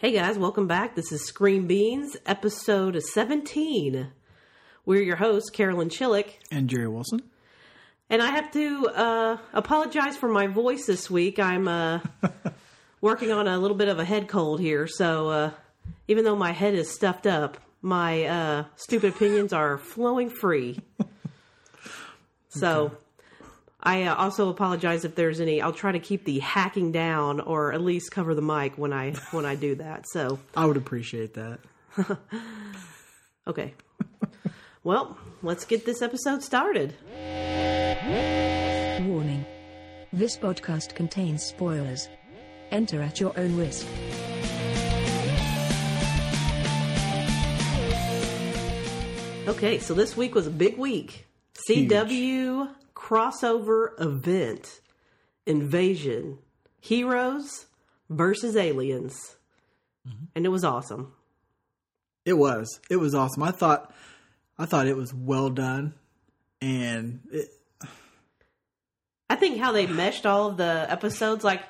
Hey guys, welcome back. This is Scream Beans, episode 17. We're your hosts, Carolyn Chillick, And Jerry Wilson. and I have to uh, apologize for my voice this week. I'm uh, working on a little bit of a head cold here, so uh, even though my head is stuffed up, my uh, stupid opinions are flowing free. So. I uh, also apologize if there's any. I'll try to keep the hacking down, or at least cover the mic when I when I do that. So I would appreciate that. Okay. well, let's get this episode started. Warning. This podcast contains spoilers. Enter at your own risk. Okay, so this week was a big week. CW crossover event Invasion Heroes versus Aliens. Mm-hmm. And it was awesome. It was. It was awesome. I thought I thought it was well done. And it, I think how they meshed all of the episodes, like,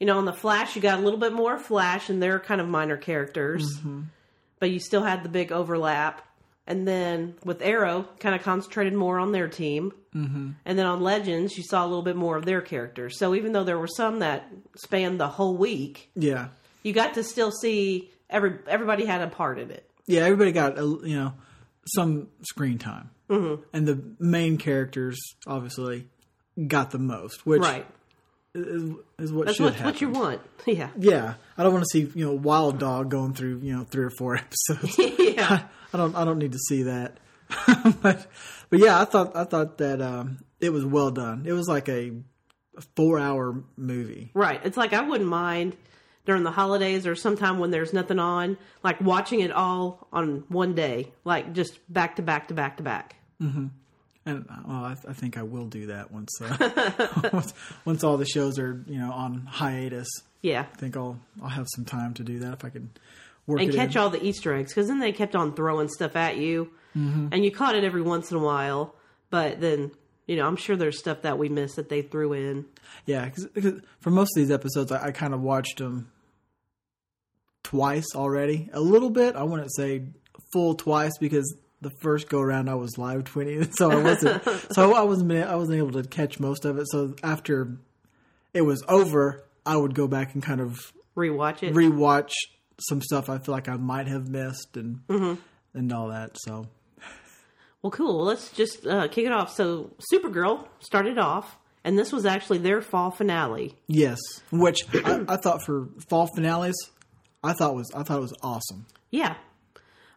you know, on the Flash, you got a little bit more Flash, and they're kind of minor characters, mm-hmm. but you still had the big overlap. And then with Arrow, kind of concentrated more on their team. Mm-hmm. And then on Legends, you saw a little bit more of their characters. So even though there were some that spanned the whole week, yeah. you got to still see every everybody had a part in it. Yeah, everybody got a, you know some screen time. Mm-hmm. And the main characters obviously got the most, which Right. Is, is what That's should what, happen. what you want. Yeah. Yeah, I don't want to see you know Wild Dog going through you know three or four episodes. yeah. I don't I don't need to see that. but but yeah, I thought I thought that um, it was well done. It was like a four hour movie. Right. It's like I wouldn't mind during the holidays or sometime when there's nothing on, like watching it all on one day, like just back to back to back to back. And well, I, I think I will do that once, uh, once once all the shows are you know on hiatus. Yeah. I think I'll I'll have some time to do that if I can work And catch in. all the Easter eggs because then they kept on throwing stuff at you, and you caught it every once in a while. But then, you know, I'm sure there's stuff that we missed that they threw in. Yeah, because for most of these episodes, I, I kind of watched them twice already. A little bit. I wouldn't say full twice because the first go around I was live tweeting, so I wasn't. so I wasn't. I wasn't able to catch most of it. So after it was over, I would go back and kind of Rewatch it. rewatch some stuff I feel like I might have missed and and all that. So Well, cool. Let's just uh, kick it off. So, Supergirl started off, and this was actually their fall finale. yes, which I, I thought for fall finales, I thought was I thought it was awesome. Yeah.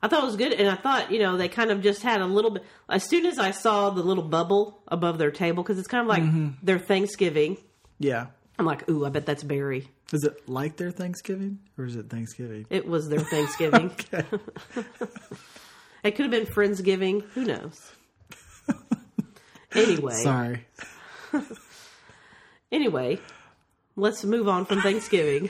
I thought it was good, and I thought, you know, they kind of just had a little bit. As soon as I saw the little bubble above their table, because it's kind of like mm-hmm. their Thanksgiving, Yeah. I'm like, ooh, I bet that's Barry. Is it like their Thanksgiving or is it Thanksgiving? It was their Thanksgiving. it could have been Friendsgiving. Who knows? anyway, Sorry. anyway, let's move on from Thanksgiving.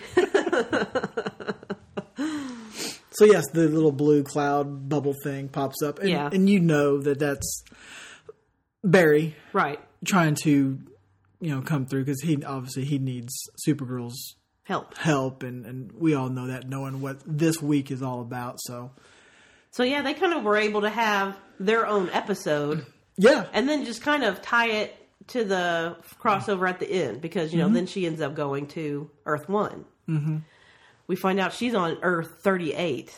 So yes, the little blue cloud bubble thing pops up, and, Yeah. and you know that that's Barry right. trying to, you know, come through because he obviously he needs Supergirl's Help. help, and and we all know that, knowing what this week is all about. So So, yeah, they kind of were able to have their own episode. yeah, and then just kind of tie it to the crossover at the end because you know then she ends up going to Earth One. Mm-hmm. We find out she's on Earth thirty eight.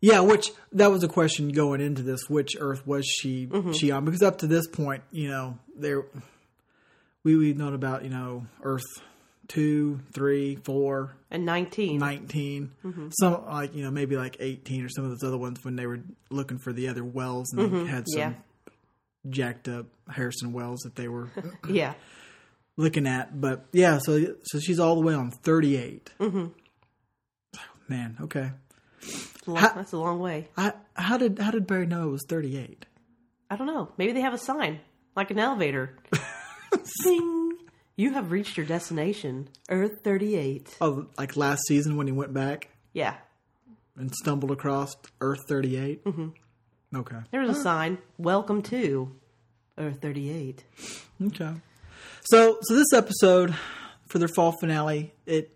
yeah. Which that was a question going into this: which Earth was she she on? Because up to this point, you know, there we we've known about you know Earth two, three, four, And 19. 19 Mm-hmm. some like you know maybe like 18 or some of those other ones when they were looking for the other wells and they had some yeah. jacked up harrison wells that they were Yeah. looking at but yeah so so she's all the way on 38 mm-hmm. Man okay Long- Ha- That's a long way. I, how did how did barry know it was 38 I don't know. Maybe they have a sign, like an elevator. Ding! You have reached your destination, Earth 38. oh like last season when he went back Yeah. and stumbled across earth 38 mm-hmm. okay There was a sign, Welcome to Earth 38. Okay. So so this episode for their fall finale, it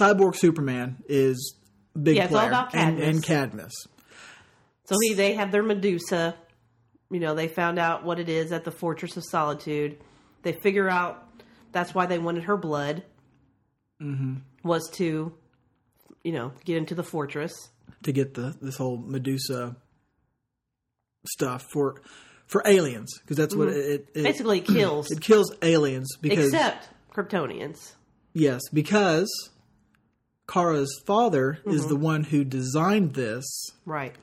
Cyborg Superman is big Yeah, player and, Cadmus. and Cadmus. So he they have their Medusa. You know, they found out what it is at the Fortress of Solitude. They figure out that's why they wanted her blood. Mm-hmm. Was to, you know, get into the fortress. to get the this whole Medusa stuff for for aliens because that's what it, it Basically, it kills it kills aliens because except Kryptonians. yes because Kara's father Mm-hmm. is the one who designed this Right.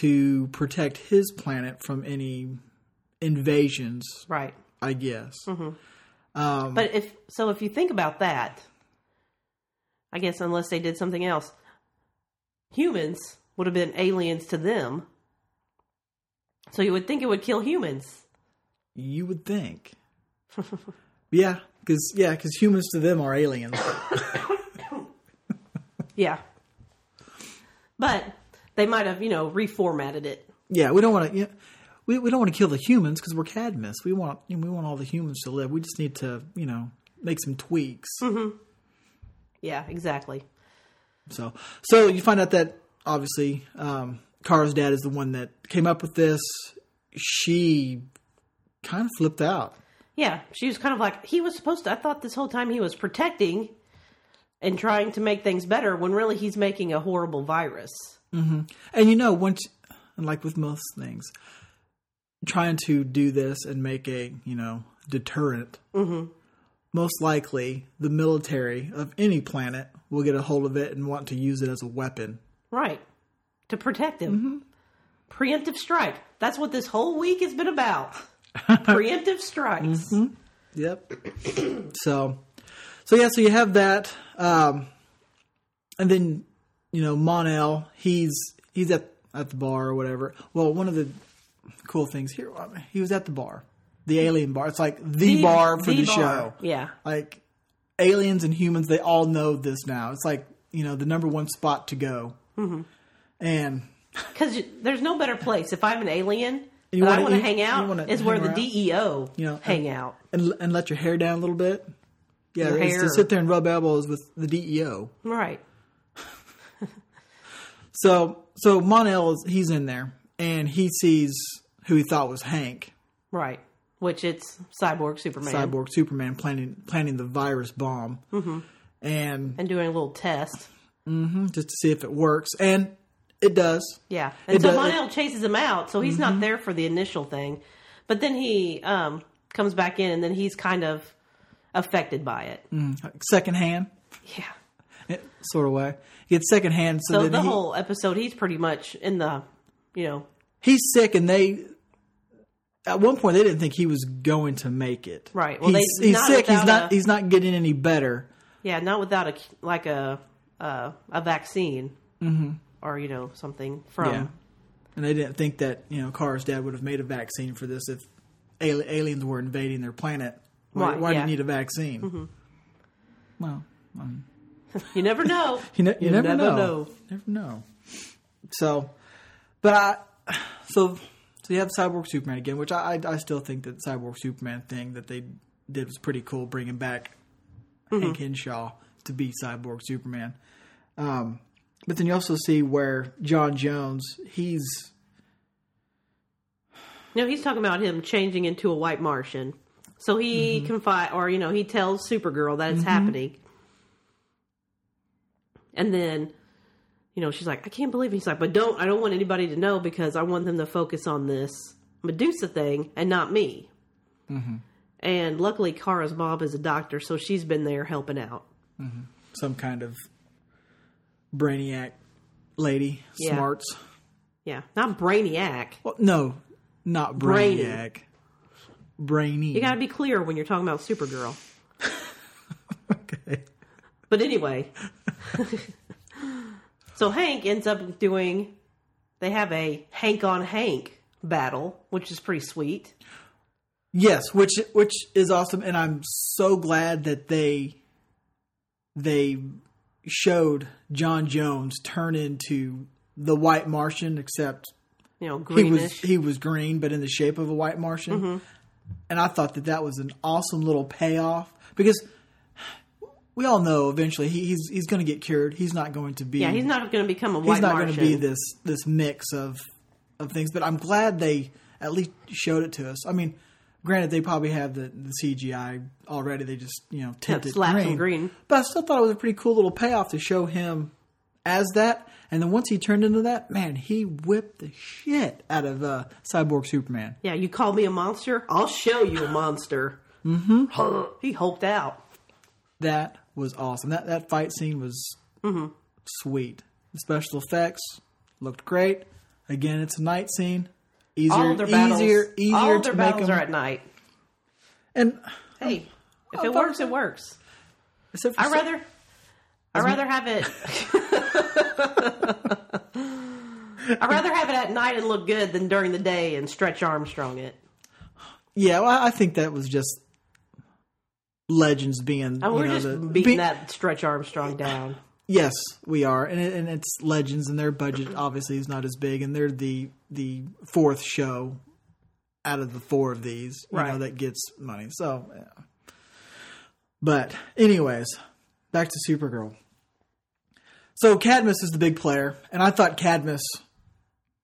to protect his planet from any invasions Right. I guess Mm-hmm. But if so, if you think about that, I guess unless they did something else, humans would have been aliens to them. So you would think it would kill humans. you would think yeah because yeah because humans to them are aliens Yeah. But they might have, you know, reformatted it. Yeah, we don't want to. Yeah, we we don't want to kill the humans because we're Cadmus. We want you know, we want all the humans to live. We just need to you know make some tweaks. Yeah, exactly. So so you find out that obviously um, Kara's dad is the one that came up with this. She kind of flipped out. Yeah, she was kind of like he was supposed to. I thought this whole time he was protecting and trying to make things better when really he's making a horrible virus. Mm-hmm. And you know once and like with most things, trying to do this and make a you know deterrent. Mm-hmm. Most likely, the military of any planet will get a hold of it and want to use it as a weapon. Right. To protect him. Mm-hmm. Preemptive strike. That's what this whole week has been about. Preemptive strikes. Yep. so, so yeah, so you have that, um, and then you know Mon-El, he's he's at at the bar or whatever. Well, one of the cool things here, he was at the bar, the alien bar. It's like the, bar for the, bar. show. Yeah. Like aliens and humans, they all know this now. It's like you know the number one spot to go, Mm-hmm. and Because there's no better place. If I'm an alien You and I wanna- want to hang out, wanna is where the around? DEO You know, hang out. and and let your hair down a little bit. Yeah, it's to sit there and rub elbows with the DEO. Right. So so Mon-El is he's in there and he sees who he thought was Hank, Right. Which it's Cyborg Superman. cyborg Superman, planning planning the virus bomb, mm-hmm. and And doing a little test. Mm-hmm, just to see if it works, and it does. Yeah. And It so does- Mon-El chases him out, so he's not there for the initial thing. But then he um, comes back in, and then he's kind of affected by it. Like second hand, Yeah. sort of way. He gets secondhand. so, So the he, whole episode, he's pretty much in the, you know, he's sick, and they. At one point, they didn't think he was going to make it. Right. Well, he's, they- he's not sick. He's not. a- he's not getting any better. yeah, not without a like a uh, a vaccine mm-hmm. or you know something from. Yeah. And they didn't think that you know Kara's dad would have made a vaccine for this if aliens were invading their planet. Why, Right, why do you need a vaccine? Mm-hmm. Well, um, You never know. you, ne- you, You never, never know. know. Never know. So, but I so so you have Cyborg Superman again, which I I, I still think that Cyborg Superman thing that they did was pretty cool, bringing back mm-hmm. Hank Henshaw to be Cyborg Superman. Um, but then you also see where J'onn J'onzz he's No, he's talking about him changing into a white Martian. So he Mm-hmm. confide, or you know, he tells Supergirl that it's happening, and then, you know, she's like, "I can't believe." It. He's like, "But don't, I don't want anybody to know because I want them to focus on this Medusa thing and not me." Mm-hmm. And luckily, Kara's mom is a doctor, so she's been there helping out. some kind of brainiac lady, Yeah. smarts. Yeah, not brainiac. Well, no, not brainiac. Brainy. You got to be clear when you're talking about Supergirl. okay. But anyway, so Hank ends up doing. They have a Hank on Hank battle, which is pretty sweet. Yes, which which is awesome, and I'm so glad that they they showed J'onn J'onzz turn into the White Martian, except You know, he was he was green, but in the shape of a White Martian. Mm-hmm. And I thought that that was an awesome little payoff because we all know eventually he, he's he's going to get cured. He's not going to be. Yeah, he's not going to become a white He's not going to be this this mix of of things. But I'm glad they at least showed it to us. I mean, granted, they probably have the, the CGI already. They just you know tinted green. green. But I still thought it was a pretty cool little payoff to show him as that. And then once he turned into that, man, he whipped the shit out of uh, Cyborg Superman. Yeah, you call me a monster? I'll show you a monster. mm-hmm. he hulked out. That was awesome. That that fight scene was Mm-hmm. sweet. The special effects looked great. Again, it's a night scene. Easier, All their battles, easier, easier all of to their make battles them. are at night. and Hey, if Oh, it works, it works. except for I rather, I rather have it. I rather have it at night and look good than during the day and stretch Armstrong it. yeah, well, I think that was just legends being. Oh, we're know, just the- beating be- that stretch Armstrong down. Yes, we are, and it, and it's legends, and their budget obviously is not as big, and they're the the fourth show out of the four of these, you know, that gets money. So, yeah. but anyways, back to Supergirl. So Cadmus is the big player, and I thought Cadmus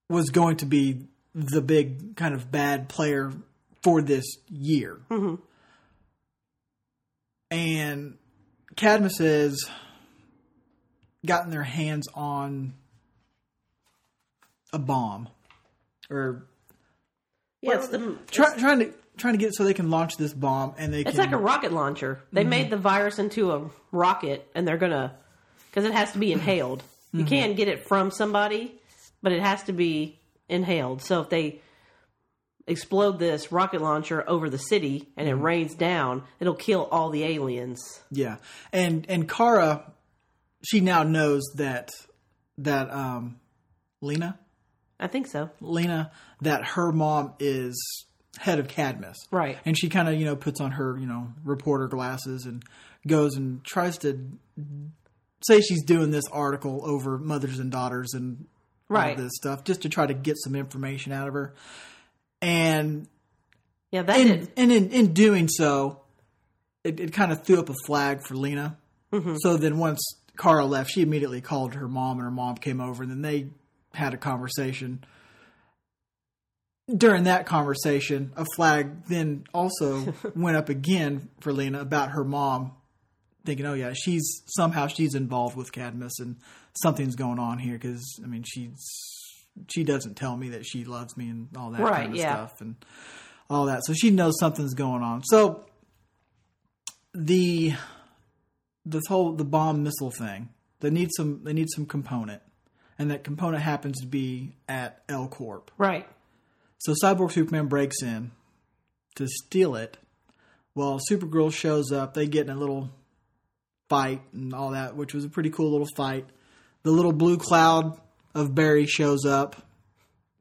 was going to be the big kind of bad player for this year, mm-hmm. and Cadmus is gotten their hands on a bomb or Yeah, it's the. try, trying to trying to get so they can launch this bomb and they can It's can like a rocket launcher. They Mm-hmm. made the virus into a rocket, and they're gonna because it has to be inhaled. You Mm-hmm. can't get it from somebody, but it has to be inhaled. So if they explode this rocket launcher over the city and it Mm-hmm. rains down, it'll kill all the aliens. yeah and and Kara she now knows that that um Lena I think so. Lena that her mom is head of Cadmus. Right. and she kind of you know puts on her you know reporter glasses and goes and tries to say she's doing this article over mothers and daughters and all Right. this stuff just to try to get some information out of her. And Yeah, that in, and in, in doing so it, it kind of threw up a flag for lena. Mm-hmm. So then once Kara left she immediately called her mom and her mom came over and then they had a conversation during that conversation, a flag then also went up again for Lena about her mom, thinking, "Oh yeah, she's somehow she's involved with Cadmus and something's going on here." Because I mean, she's she doesn't tell me that she loves me and all that Right, kind of yeah. stuff and all that, so she knows something's going on. So the this whole the bomb missile thing, they need some they need some component, and that component happens to be at L Corp. Right. So Cyborg Superman breaks in to steal it. Well, Supergirl shows up. They get in a little fight and all that, which was a pretty cool little fight. The little blue cloud of Barry shows up,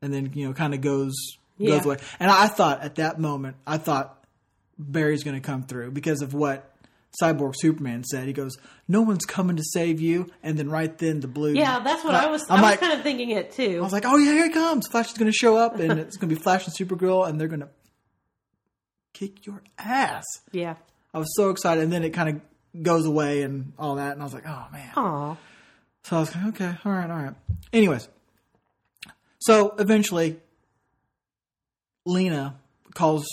and then you know kind of goes Yeah. goes away. And I thought at that moment, I thought Barry's going to come through because of what Cyborg Superman said. He goes, "No one's coming to save you," and then right then the blue. Yeah, that's what I was. I'm I like, was kind of thinking it too. I was like, oh yeah, here he comes. Flash is going to show up, and it's going to be Flash and Supergirl, and they're going to kick your ass. yeah. I was so excited, and then it kind of goes away and all that, and I was like, oh man. Aw. So I was like, okay, all right, all right. Anyways, so eventually, Lena calls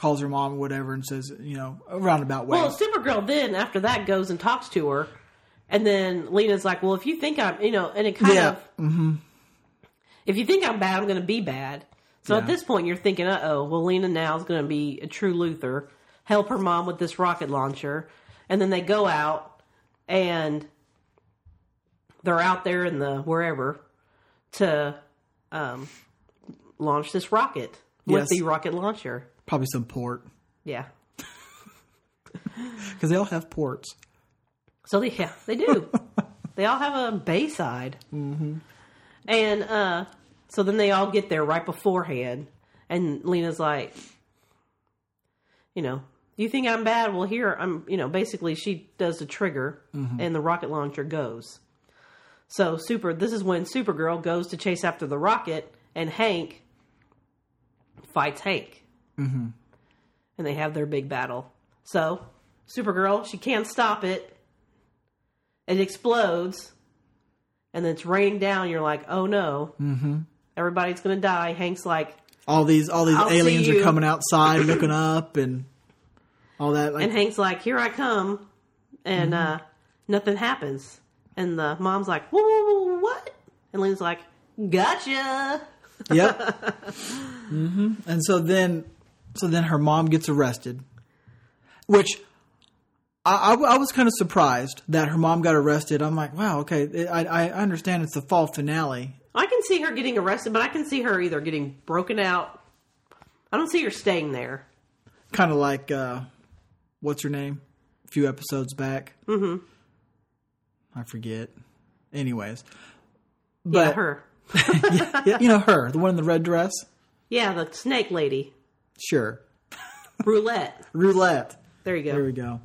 calls her mom or whatever and says, you know, a roundabout way. Well, Supergirl then after that goes and talks to her, and then Lena's like, "Well, if you think I'm, you know," and it kind Yeah. of, if you think I'm bad, I'm going to be bad. So Yeah. at this point, you're thinking, "Uh oh, well, Lena now is going to be a true Luthor, help her mom with this rocket launcher," and then they go out and they're out there in the wherever to um, launch this rocket with Yes. the rocket launcher. Probably some port Yeah. because they all have ports. So they yeah, they do. they all have a Bayside. Mm-hmm. And uh, so then they all get there right beforehand, and Lena's like, you know, you think I'm bad? Well, here I'm. You know, basically she does the trigger, and the rocket launcher goes. So super. This is when Supergirl goes to chase after the rocket, and Hank fights Hank, mm-hmm. and they have their big battle. So Supergirl, she can't stop it. it explodes, and then it's raining down. You're like, oh no, mm-hmm. everybody's gonna die. Hank's like, all these all these I'll aliens are coming outside, looking up, and all that. Like, and Hank's like, here I come, and Mm-hmm. uh, nothing happens. And the mom's like, whoa, whoa, whoa, what? And Lynn's like, gotcha. yep. hmm And so then, so then her mom gets arrested, which I, I, I was kind of surprised that her mom got arrested. I'm like, wow, okay, I, I understand it's the fall finale. I can see her getting arrested, but I can see her either getting broken out. I don't see her staying there. Kind of like, uh, what's her name? A few episodes back. Mm-hmm. I forget. Anyways. Yeah, But her. yeah, you know her, the one in the red dress? Yeah, the snake lady. Sure. Roulette. Roulette. There you go. There we go.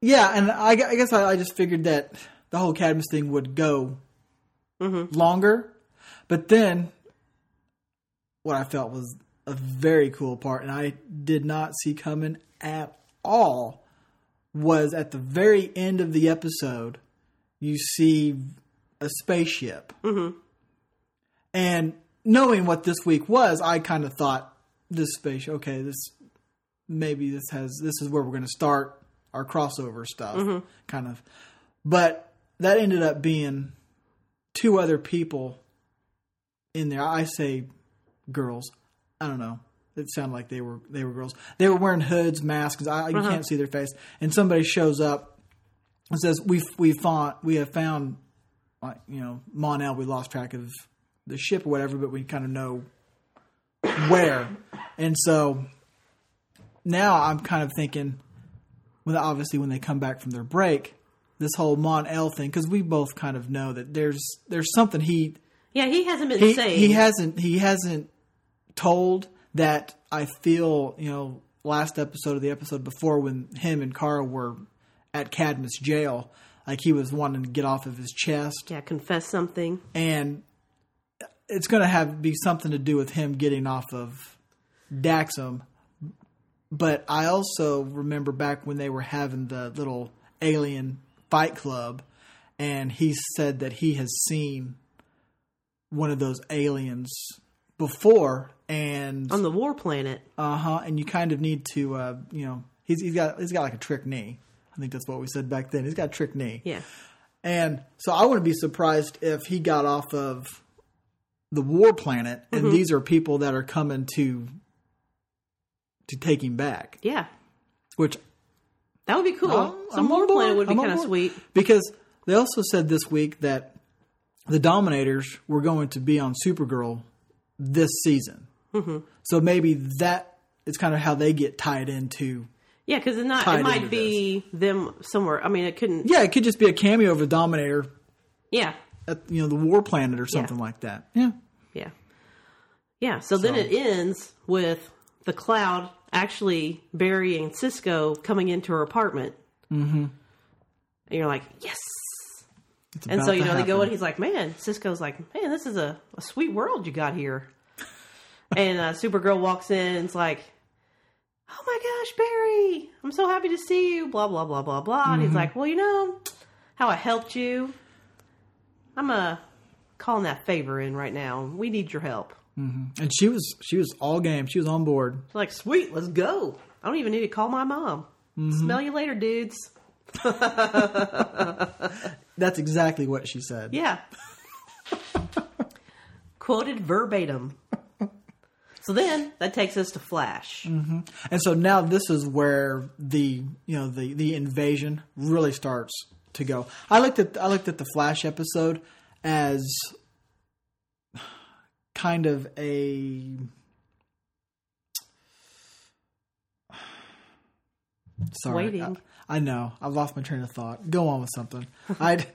Yeah, and I, I guess I, I just figured that the whole Cadmus thing would go longer, but then what I felt was a very cool part, and I did not see coming at all, was at the very end of the episode, you see a spaceship, mm-hmm. and knowing what this week was, I kind of thought this space, okay, this maybe this has this is where we're going to start our crossover stuff mm-hmm. kind of. But that ended up being two other people in there. I say girls. I don't know. It sounded like they were they were girls. They were wearing hoods masks I, you uh-huh. can't see their face. And somebody shows up and says we we found we have found like you know Mon-El we lost track of the ship or whatever but we kind of know where and so now I'm kind of thinking, well, obviously when they come back from their break, this whole Mon El thing, because we both kind of know that there's there's something he Yeah, he hasn't been he, saying. he hasn't he hasn't told that I feel you know last episode of the episode before when him and Kara were at Cadmus jail, like he was wanting to get off of his chest, yeah, confess something. and it's going to have be something to do with him getting off of Daxam. But I also remember back when they were having the little alien fight club, and he said that he has seen one of those aliens before, and On the war planet. uh huh, and you kind of need to, uh, you know, he's he's got he's got like a trick knee. I think that's what we said back then. He's got a trick knee. Yeah. And so I wouldn't be surprised if he got off of the war planet and these are people that are coming to to take him back. Yeah. Which That would be cool. I'm- Some I'm war planet would be kind of sweet. because they also said this week that the Dominators were going to be on Supergirl this season. Mm-hmm. So maybe that is kind of how they get tied into. Yeah, because it not it might be them somewhere. I mean, it couldn't. Yeah, it could just be a cameo of a Dominator Yeah, at you know the war planet or something like that. Yeah. Yeah, yeah. So, then it ends with the cloud actually Barry Cisco coming into her apartment. Mm-hmm. And you're like, yes. It's And so you know they go and he's like, man, Cisco's like, man, this is a, a sweet world you got here. and uh, Supergirl walks in and is like, oh my gosh, Barry, I'm so happy to see you. Blah blah blah blah blah. And he's Mm-hmm. like, well, you know how I helped you. I'm uh calling that favor in right now. We need your help. And she was she was all game. She was on board. She's like, sweet, let's go. I don't even need to call my mom. Mm-hmm. Smell you later, dudes. That's exactly what she said. Yeah. Quoted verbatim. So then that takes us to Flash. And so now this is where the you know the the invasion really starts to go. I looked at I looked at the Flash episode as kind of a sorry. Waiting. I, I know. I lost my train of thought. Go on with something. I'd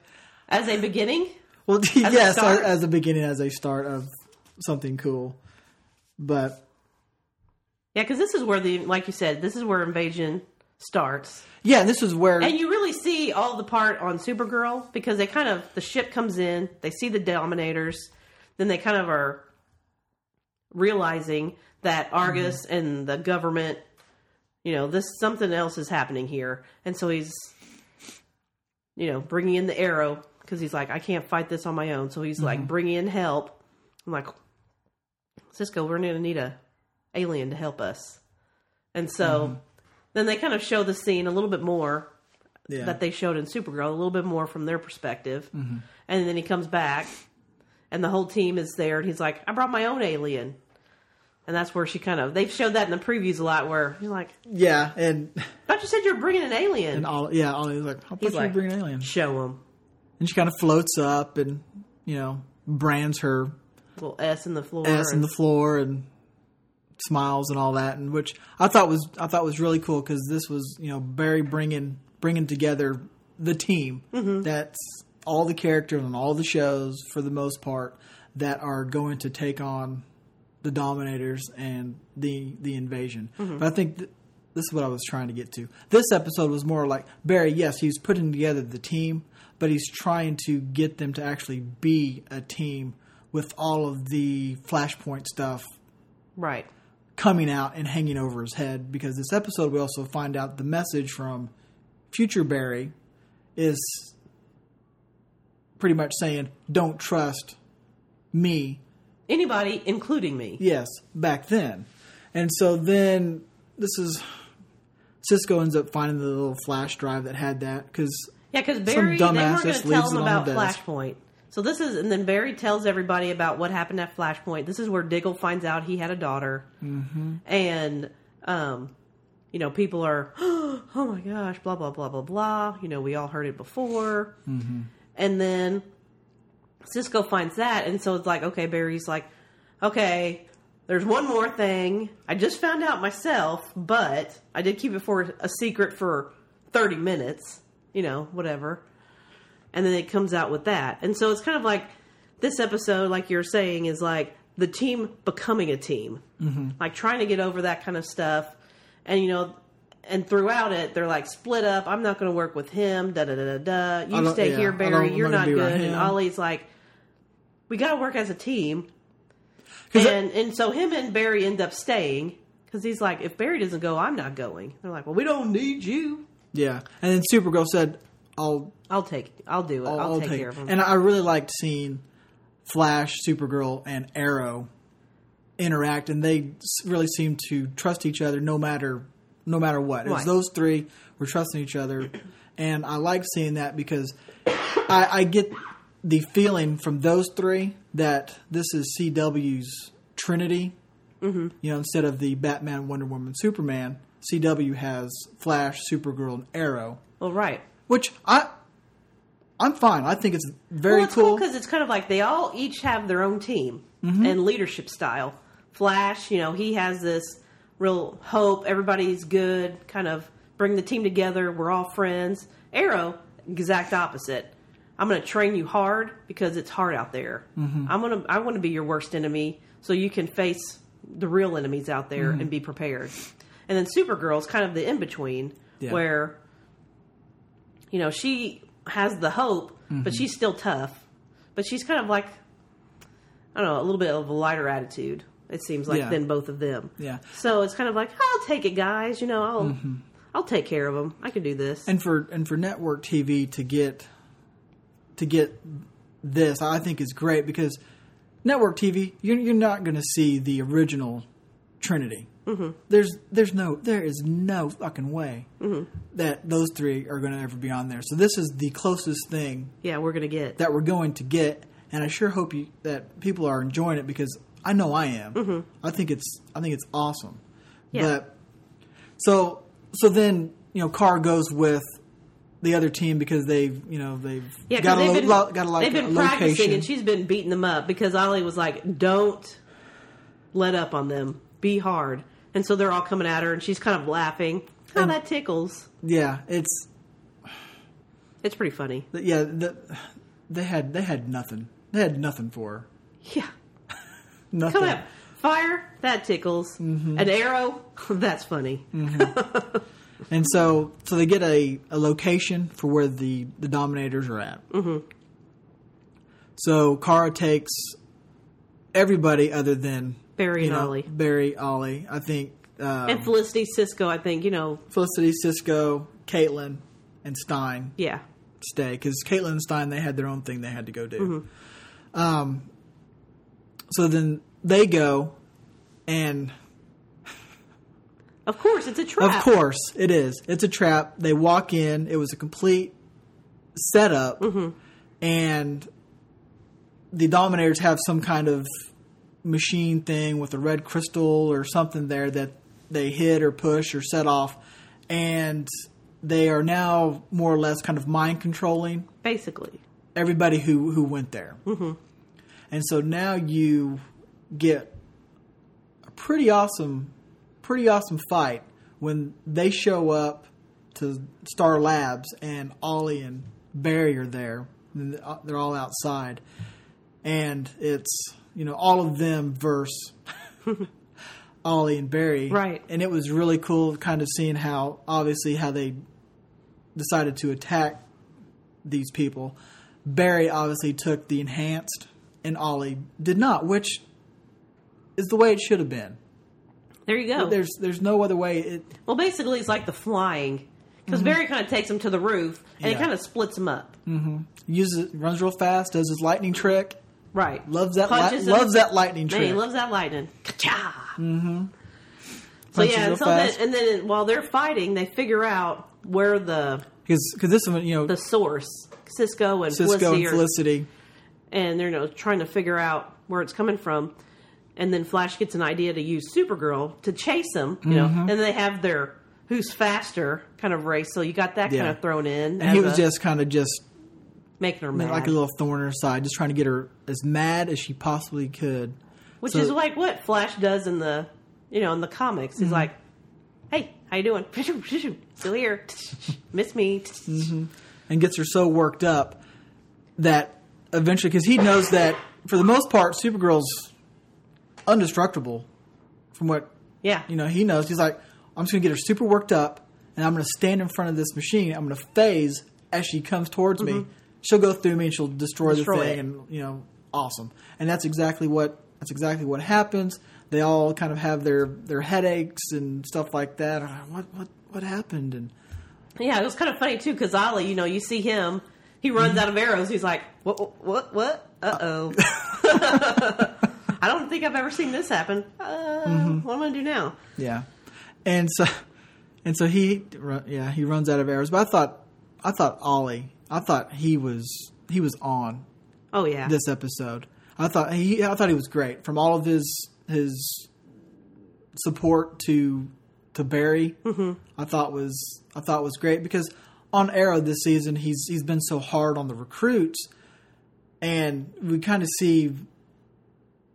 As a beginning, well a yes start? as, as the beginning as a start of something cool. But yeah, because this is where the, like you said, this is where invasion starts. yeah, and this is where And you really see all the part on Supergirl because they kind of, the ship comes in, they see the Dominators, then they kind of are realizing that Argus mm-hmm. and the government, you know, this something else is happening here. And so he's you know, bringing in the arrow because he's like, I can't fight this on my own. So he's like mm-hmm. bringing in help. I'm like, Cisco, we're going to need a alien to help us. And so mm-hmm. Then they kind of show the scene a little bit more Yeah. that they showed in Supergirl, a little bit more from their perspective. Mm-hmm. And then he comes back, and the whole team is there, and he's like, "I brought my own alien," and that's where she kind of they've showed that in the previews a lot, where you're like, yeah, and "I you said you're bringing an alien." and all yeah, like, how he's about you like, bring an alien? "Show him." And she kind of floats up and you know brands her Little S in the floor. ass in the floor and smiles and all that, and which I thought was I thought was really cool because this was you know Barry bringing bringing together the team Mm-hmm. that's all the characters on all the shows for the most part that are going to take on the Dominators and the the invasion. Mm-hmm. But I think. Th- this is what I was trying to get to. This episode was more like Barry, yes, he's putting together the team, but he's trying to get them to actually be a team with all of the Flashpoint stuff right. Coming out and hanging over his head. Because this episode, we also find out the message from future Barry is pretty much saying, don't trust me Anybody, including me. Yes, back then. And so then this is Cisco ends up finding the little flash drive that had that because Yeah, because Barry, they dumbass weren't going just to tell leaves him about. Flashpoint. So this is, and then Barry tells everybody about what happened at Flashpoint. This is where Diggle finds out he had a daughter, mm-hmm. and um, you know, people are, oh my gosh, blah blah blah blah blah. You know, we all heard it before, mm-hmm. and then Cisco finds that, and so it's like, okay, Barry's like, okay, there's one more thing. I just found out myself, but I did keep it for a secret for 30 minutes, you know, whatever. And then it comes out with that. And so it's kind of like this episode, like you're saying, is like the team becoming a team, mm-hmm. like trying to get over that kind of stuff. And, you know, and throughout it, they're like split up. I'm not going to work with him. Da da da da da. You stay yeah, here, Barry. You're not not gonna be around good. And. Ollie's like, we got to work as a team. And and so him and Barry end up staying because he's like, if Barry doesn't go, I'm not going. They're like, well, we don't need you. yeah. And then Supergirl said, "I'll I'll take, I'll do it. I'll, I'll, take, take care of him. And I really liked seeing Flash, Supergirl, and Arrow interact, and they really seemed to trust each other no matter no matter what. It was Right. those three were trusting each other, and I like seeing that because I, I get the feeling from those three that this is CW's Trinity. Mm-hmm. You know, instead of the Batman, Wonder Woman, Superman, CW has Flash, Supergirl, and Arrow, well, right. Which I I'm fine. I think it's very well, it's cool. because it's kind of like they all each have their own team Mm-hmm. and leadership style. Flash, you know, he has this real hope. Everybody's good. Kind of bring the team together. We're all friends. Arrow, exact opposite. I'm going to train you hard because it's hard out there. Mm-hmm. I'm going to. I want to be your worst enemy so you can face the real enemies out there Mm-hmm. and be prepared. And then Supergirl's kind of the in between Yeah. where you know, she has the hope, Mm-hmm. but she's still tough. But she's kind of like, I don't know, a little bit of a lighter attitude. It seems like Yeah. than both of them. Yeah. So it's kind of like, I'll take it, guys. You know, I'll, I'll take care of them. I can do this. and for and for network TV to get to get this, I think is great because network TV, you're, you're not going to see the original Trinity. Mm-hmm. There's there's no there is no fucking way that those three are going to ever be on there. So this is the closest thing yeah, we're gonna get. that we're going to get, and I sure hope you that people are enjoying it because I know I am. I think it's I think it's awesome. Yeah. But so so then you know Kara goes with the other team because they've you know they've Yeah, got a they've lo- been, lo- got a, like they've a been practicing, location. and she's been beating them up because Ollie was like, "Don't let up on them. Be hard." And so they're all coming at her, and she's kind of laughing. Oh, that tickles. yeah, it's It's pretty funny. yeah the, they had they had nothing. They had nothing for her. Yeah. Nothing. Come fire. That tickles. Mm-hmm. An arrow. That's funny. And so, so they get a, a location for where the, the Dominators are at. Mm-hmm. So Kara takes everybody other than Barry and know, Ollie. Barry, Ollie. I think um, And Felicity Cisco, I think, you know, Felicity, Cisco, Caitlin, and Stein. yeah. stay because Caitlin and Stein they had their own thing they had to go do. Um, so then they go, and Of course, it's a trap. of course it is. It's a trap. They walk in. It was a complete setup, and the Dominators have some kind of machine thing with a red crystal or something there that they hit or push or set off, and they are now more or less kind of mind controlling Basically. everybody who who went there. Mm-hmm. And so now you get a pretty awesome, pretty awesome fight when they show up to Star Labs and Ollie and Barry are there. And They're all outside, and it's you know all of them versus Ollie and Barry, Right. And it was really cool, kind of seeing how obviously how they decided to attack these people. Barry obviously took the enhanced, and Ollie did not, which is the way it should have been. There you go. There's there's no other way. It well, basically, it's like the flying. Because mm-hmm. Barry kind of takes him to the roof and Yeah. it kind of splits him up. Mm-hmm. uses runs real fast, does his lightning trick, Right. loves that li- loves that lightning Man, he loves that lightning. Ka-cha! Mm-hmm. So Punches yeah, and so then, and then while they're fighting, they figure out where the Because this one, you know, the source, Cisco and Cisco Felicity, and are- Felicity. and they're you know trying to figure out where it's coming from. And then Flash gets an idea to use Supergirl to chase him, you know, Mm-hmm. and they have their who's faster kind of race. So you got that Yeah. kind of thrown in, And he was a- just kind of just making her mad, like a little thorn in her side, just trying to get her as mad as she possibly could. which so- is like what Flash does in the you know in the comics. Mm-hmm. He's like, "Hey, how you doing? Still here? Miss me?" and gets her so worked up that eventually, because he knows that for the most part, Supergirl's indestructible. From what Yeah, you know, he knows. He's like, I'm just gonna get her super worked up, and I'm gonna stand in front of this machine. I'm gonna phase as she comes towards me. She'll go through me and she'll destroy, Destroy the thing, it. and you know, awesome. And that's exactly what that's exactly what happens. They all kind of have their their headaches and stuff like that. What what what happened? And yeah. It was kind of funny too because Ollie, you know, you see him, he runs out of arrows. He's like, "What? What? What? Uh oh." I don't think I've ever seen this happen. Uh, Mm-hmm. What am I gonna do now? Yeah, and so and so he yeah he runs out of arrows. But I thought I thought Ollie I thought he was he was on Oh yeah, this episode. I thought he I thought he was great from all of his his support to to Barry. Mm-hmm. I thought was I thought was great because on Arrow this season he's he's been so hard on the recruits, and we kind of see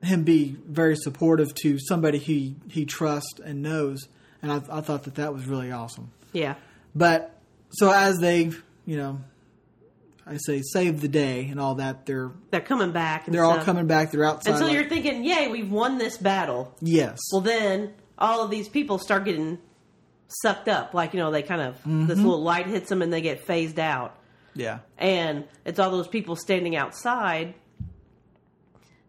him be very supportive to somebody he he trusts and knows, and I, I thought that that was really awesome. yeah. But so as they you know. I say save the day and all that. They're They're coming back. And they're all coming back. They're outside. And so like- you're thinking, "Yay, we've won this battle." yes. Well, then all of these people start getting sucked up. Like, you know, they kind of, Mm-hmm. this little light hits them and they get phased out. yeah. And it's all those people standing outside.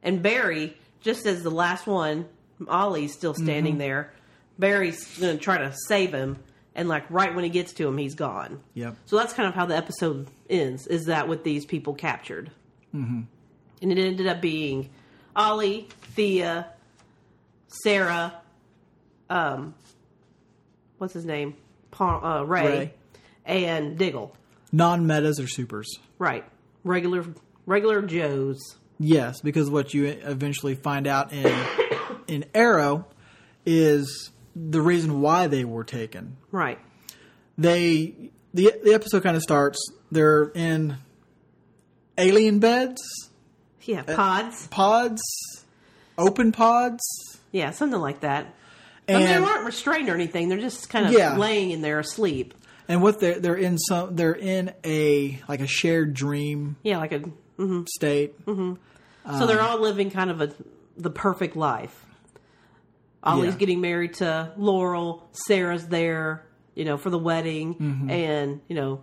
And Barry, just as the last one, Ollie's still standing Mm-hmm. there. Barry's going to try to save him. And, like, right when he gets to him, he's gone. Yep. So that's kind of how the episode ends, is that with these people captured. Mm-hmm. And it ended up being Ollie, Thea, Sara, um, what's his name? Pa- uh, Ray, Ray. and Diggle. Non metas or supers. Right. Regular regular Joes. Yes, because what you eventually find out in in Arrow is the reason why they were taken. Right. They the the episode kind of starts. They're in alien beds, Yeah, uh, pods. pods, open pods, Yeah, something like that. I mean, they and weren't restrained or anything. They're just kind of Yeah. laying in there asleep. and what they're they're in some they're in a like a shared dream Yeah, like a. Mm-hmm. state. Mm-hmm. So um, they're all living kind of a the perfect life. Ollie's Yeah. getting married to Laurel. Sara's there, you know, for the wedding, Mm-hmm. and you know,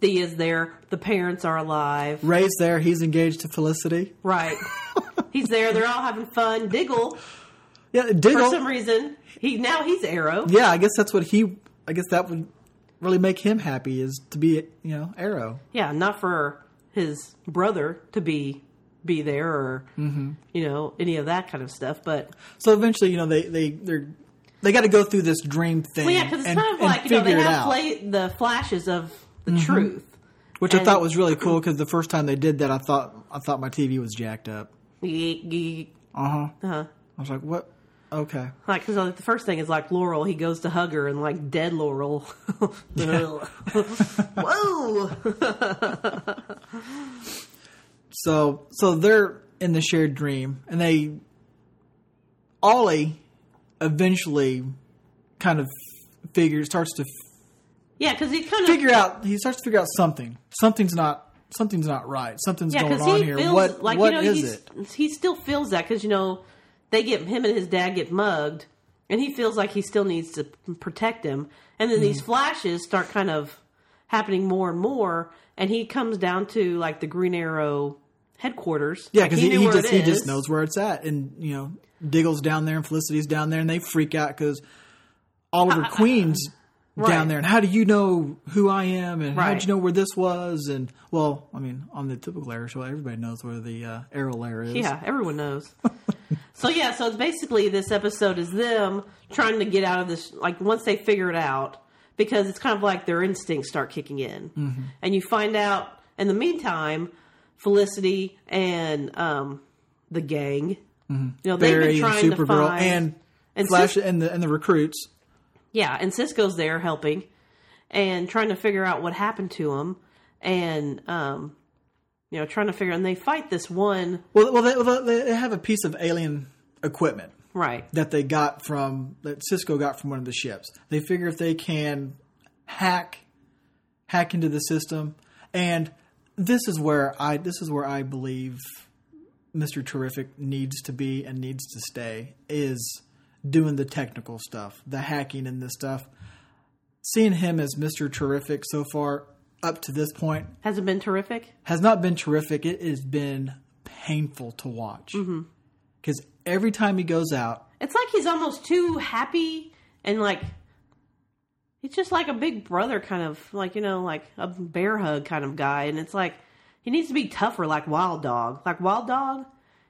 Thea's there. The parents are alive. Ray's there. He's engaged to Felicity. Right. He's there. They're all having fun. Diggle, Yeah, Diggle. for some reason, he now he's Arrow. Yeah, I guess that's what he. I guess that would really make him happy is to be you know Arrow. Yeah, not for his brother to be be there or Mm-hmm. you know any of that kind of stuff. But So eventually, you know, they they they're they got to go through this dream thing well, yeah, because it's and, kind of like you know they have play, the flashes of the Mm-hmm. truth. which I thought was really cool because the first time they did that, I thought I thought my TV was jacked up. Uh huh. Uh-huh. I was like, what? Okay. Like, because like, the first thing is like Laurel. He goes to hug her, and like dead Laurel. Whoa! So so they're in the shared dream, and they Ollie eventually kind of figures starts to Yeah, because he kind of figure out he starts to figure out something. Something's not something's not right. Something's Yeah, going on he here. feels What like what you know is it? he still feels that because you know they get him and his dad get mugged, and he feels like he still needs to protect him. And then Mm-hmm. these flashes start kind of happening more and more, and he comes down to like the Green Arrow headquarters. Yeah, Like, because he, he just he just knows where it's at, and you know Diggle's down there and Felicity's down there, and they freak out because Oliver Queen's Right. down there. And how do you know who I am? And how Right. would you know where this was? And well, I mean, on the typical Arrow show, everybody knows where the uh, Arrow lair is. Yeah, everyone knows. so yeah, so it's basically this episode is them trying to get out of this. Like once they figure it out, because it's kind of like their instincts start kicking in, Mm-hmm. and you find out. In the meantime, Felicity and um, the gang, you know, they've Mm-hmm. Barry been and trying to Supergirl find and, and Flash Sis- and the and the recruits. yeah, and Cisco's there helping and trying to figure out what happened to him, and um, you know, trying to figure. And they fight this one Well, well, they, well, they they have a piece of alien equipment right. that they got from that Cisco got from one of the ships. They figure if they can hack hack into the system, and this is where I this is where I believe Mister Terrific needs to be and needs to stay is doing the technical stuff, the hacking and this stuff. Seeing him as Mister Terrific so far up to this point Has it been terrific? has not been terrific. It has been painful to watch mm-hmm. Because every time he goes out, It's like he's almost too happy and like he's just like a big brother kind of like you know like a bear hug kind of guy and it's like he needs to be tougher like Wild Dog. Like Wild Dog,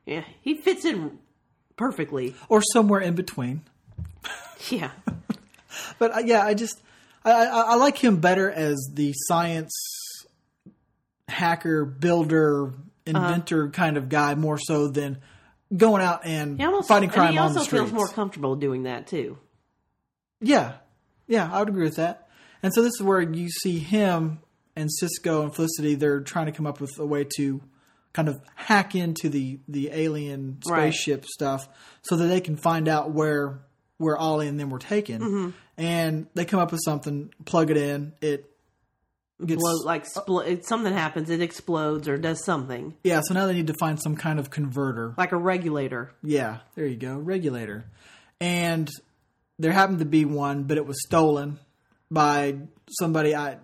yeah, he fits in perfectly. or somewhere in between. Yeah. But uh, yeah, I just I, I, I like him better as the science hacker, builder, inventor kind of guy more so than going out and almost fighting crime and he on also the streets. feels more comfortable doing that too. Yeah, yeah, I would agree with that. And so this is where you see him and Cisco and Felicity. They're trying to come up with a way to kind of hack into the the alien Right. spaceship stuff so that they can find out where where Ollie and them were taken. Mm-hmm. And they come up with something, plug it in. It gets Blow, like spl- something happens, it explodes or does something yeah. So now they need to find some kind of converter. like a regulator. Yeah, there you go, regulator. And there happened to be one, but it was stolen by somebody I.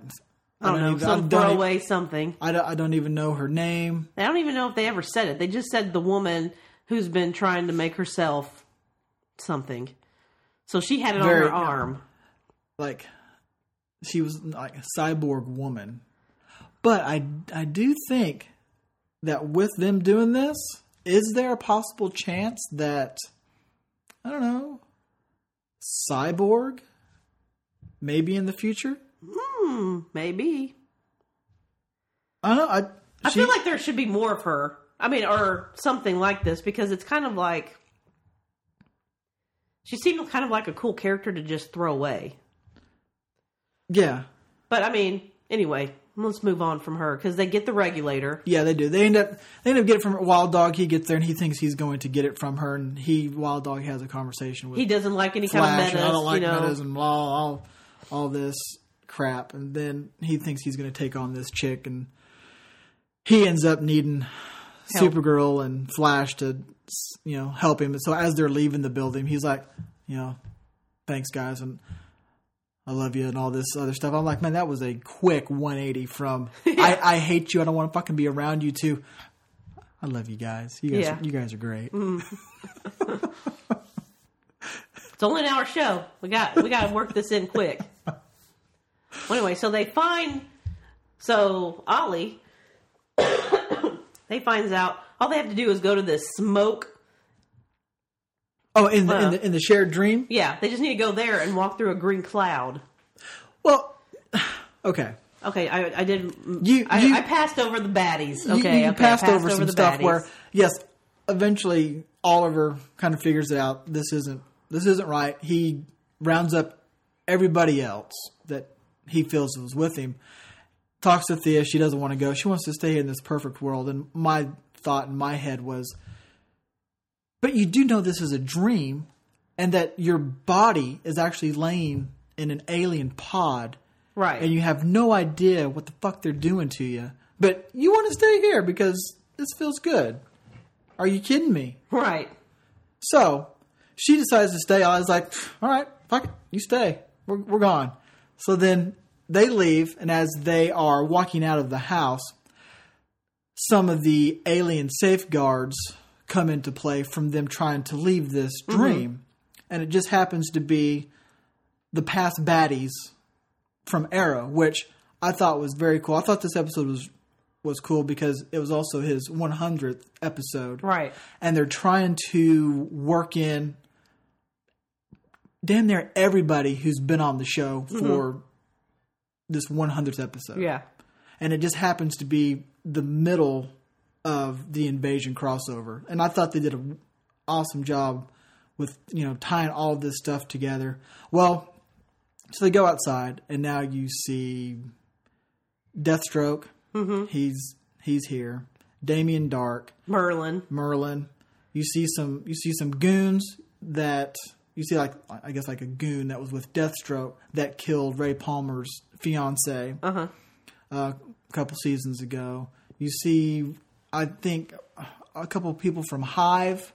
I don't, know, even- some don't throwaway something. I don't, I don't even know her name. I don't even know if they ever said it. They just said the woman who's been trying to make herself something. So she had it Very- on her arm. Like, she was like a cyborg woman. But I, I do think that with them doing this, is there a possible chance that, I don't know, cyborg maybe in the future? Hmm, maybe. I don't know. I, I she- feel like there should be more of her. I mean, or something like this because it's kind of like she seemed kind of like a cool character to just throw away. Yeah. But I mean, anyway, let's move on from her because they get the regulator. Yeah, they do. They end up they end up getting it from Wild Dog. He gets there and he thinks he's going to get it from her, and he Wild Dog has a conversation with He doesn't like any kind of Flash. metas, and I don't like you know. metas and blah, all all this crap. And then he thinks he's going to take on this chick, and he ends up needing Help. Supergirl and Flash to you know help him. And so as they're leaving the building, he's like, you know, thanks guys and. I love you and all this other stuff. I'm like, man, that was a quick 180 from I, I hate you. I don't want to fucking be around you too. I love you guys. You guys, Yeah. you guys are great. Mm. It's only an hour show. We got we got to work this in quick. Well, anyway, so they find so Ollie. they finds out all they have to do is go to this smoke. Oh, in the, in Uh. the in the shared dream. Yeah, they just need to go there and walk through a green cloud. Well, okay. Okay, I, I did. You- I, you- I passed over the baddies. Okay, you, okay, passed, I over some the stuff baddies. where yes, eventually Oliver kind of figures it out. This isn't this isn't right. He rounds up everybody else that he feels was with him. Talks to Thea. She doesn't want to go. She wants to stay in this perfect world. And my thought in my head was, but you do know this is a dream, and that your body is actually laying in an alien pod right? and you have no idea what the fuck they're doing to you. But you want to stay here because this feels good. Are you kidding me? right. So she decides to stay. I was like, all right, fuck it, you stay. We're, we're gone. So then they leave, and as they are walking out of the house, some of the alien safeguards come into play from them trying to leave this mm-hmm. dream. And it just happens to be the past baddies from Arrow, which I thought was very cool. I thought this episode was was cool because it was also his 100th episode Right. and they're trying to work in damn near everybody who's been on the show mm-hmm. for this 100th episode. Yeah. And it just happens to be the middle of the invasion crossover. And I thought they did an awesome job with, you know, tying all of this stuff together. Well, so they go outside and now you see Deathstroke. Mm-hmm. He's he's here. Damien Darhk. Merlyn. Merlyn. You see some you see some goons that you see like I guess like a goon that was with Deathstroke that killed Ray Palmer's fiance Uh huh. uh, a couple seasons ago. You see, I think a couple of people from Hive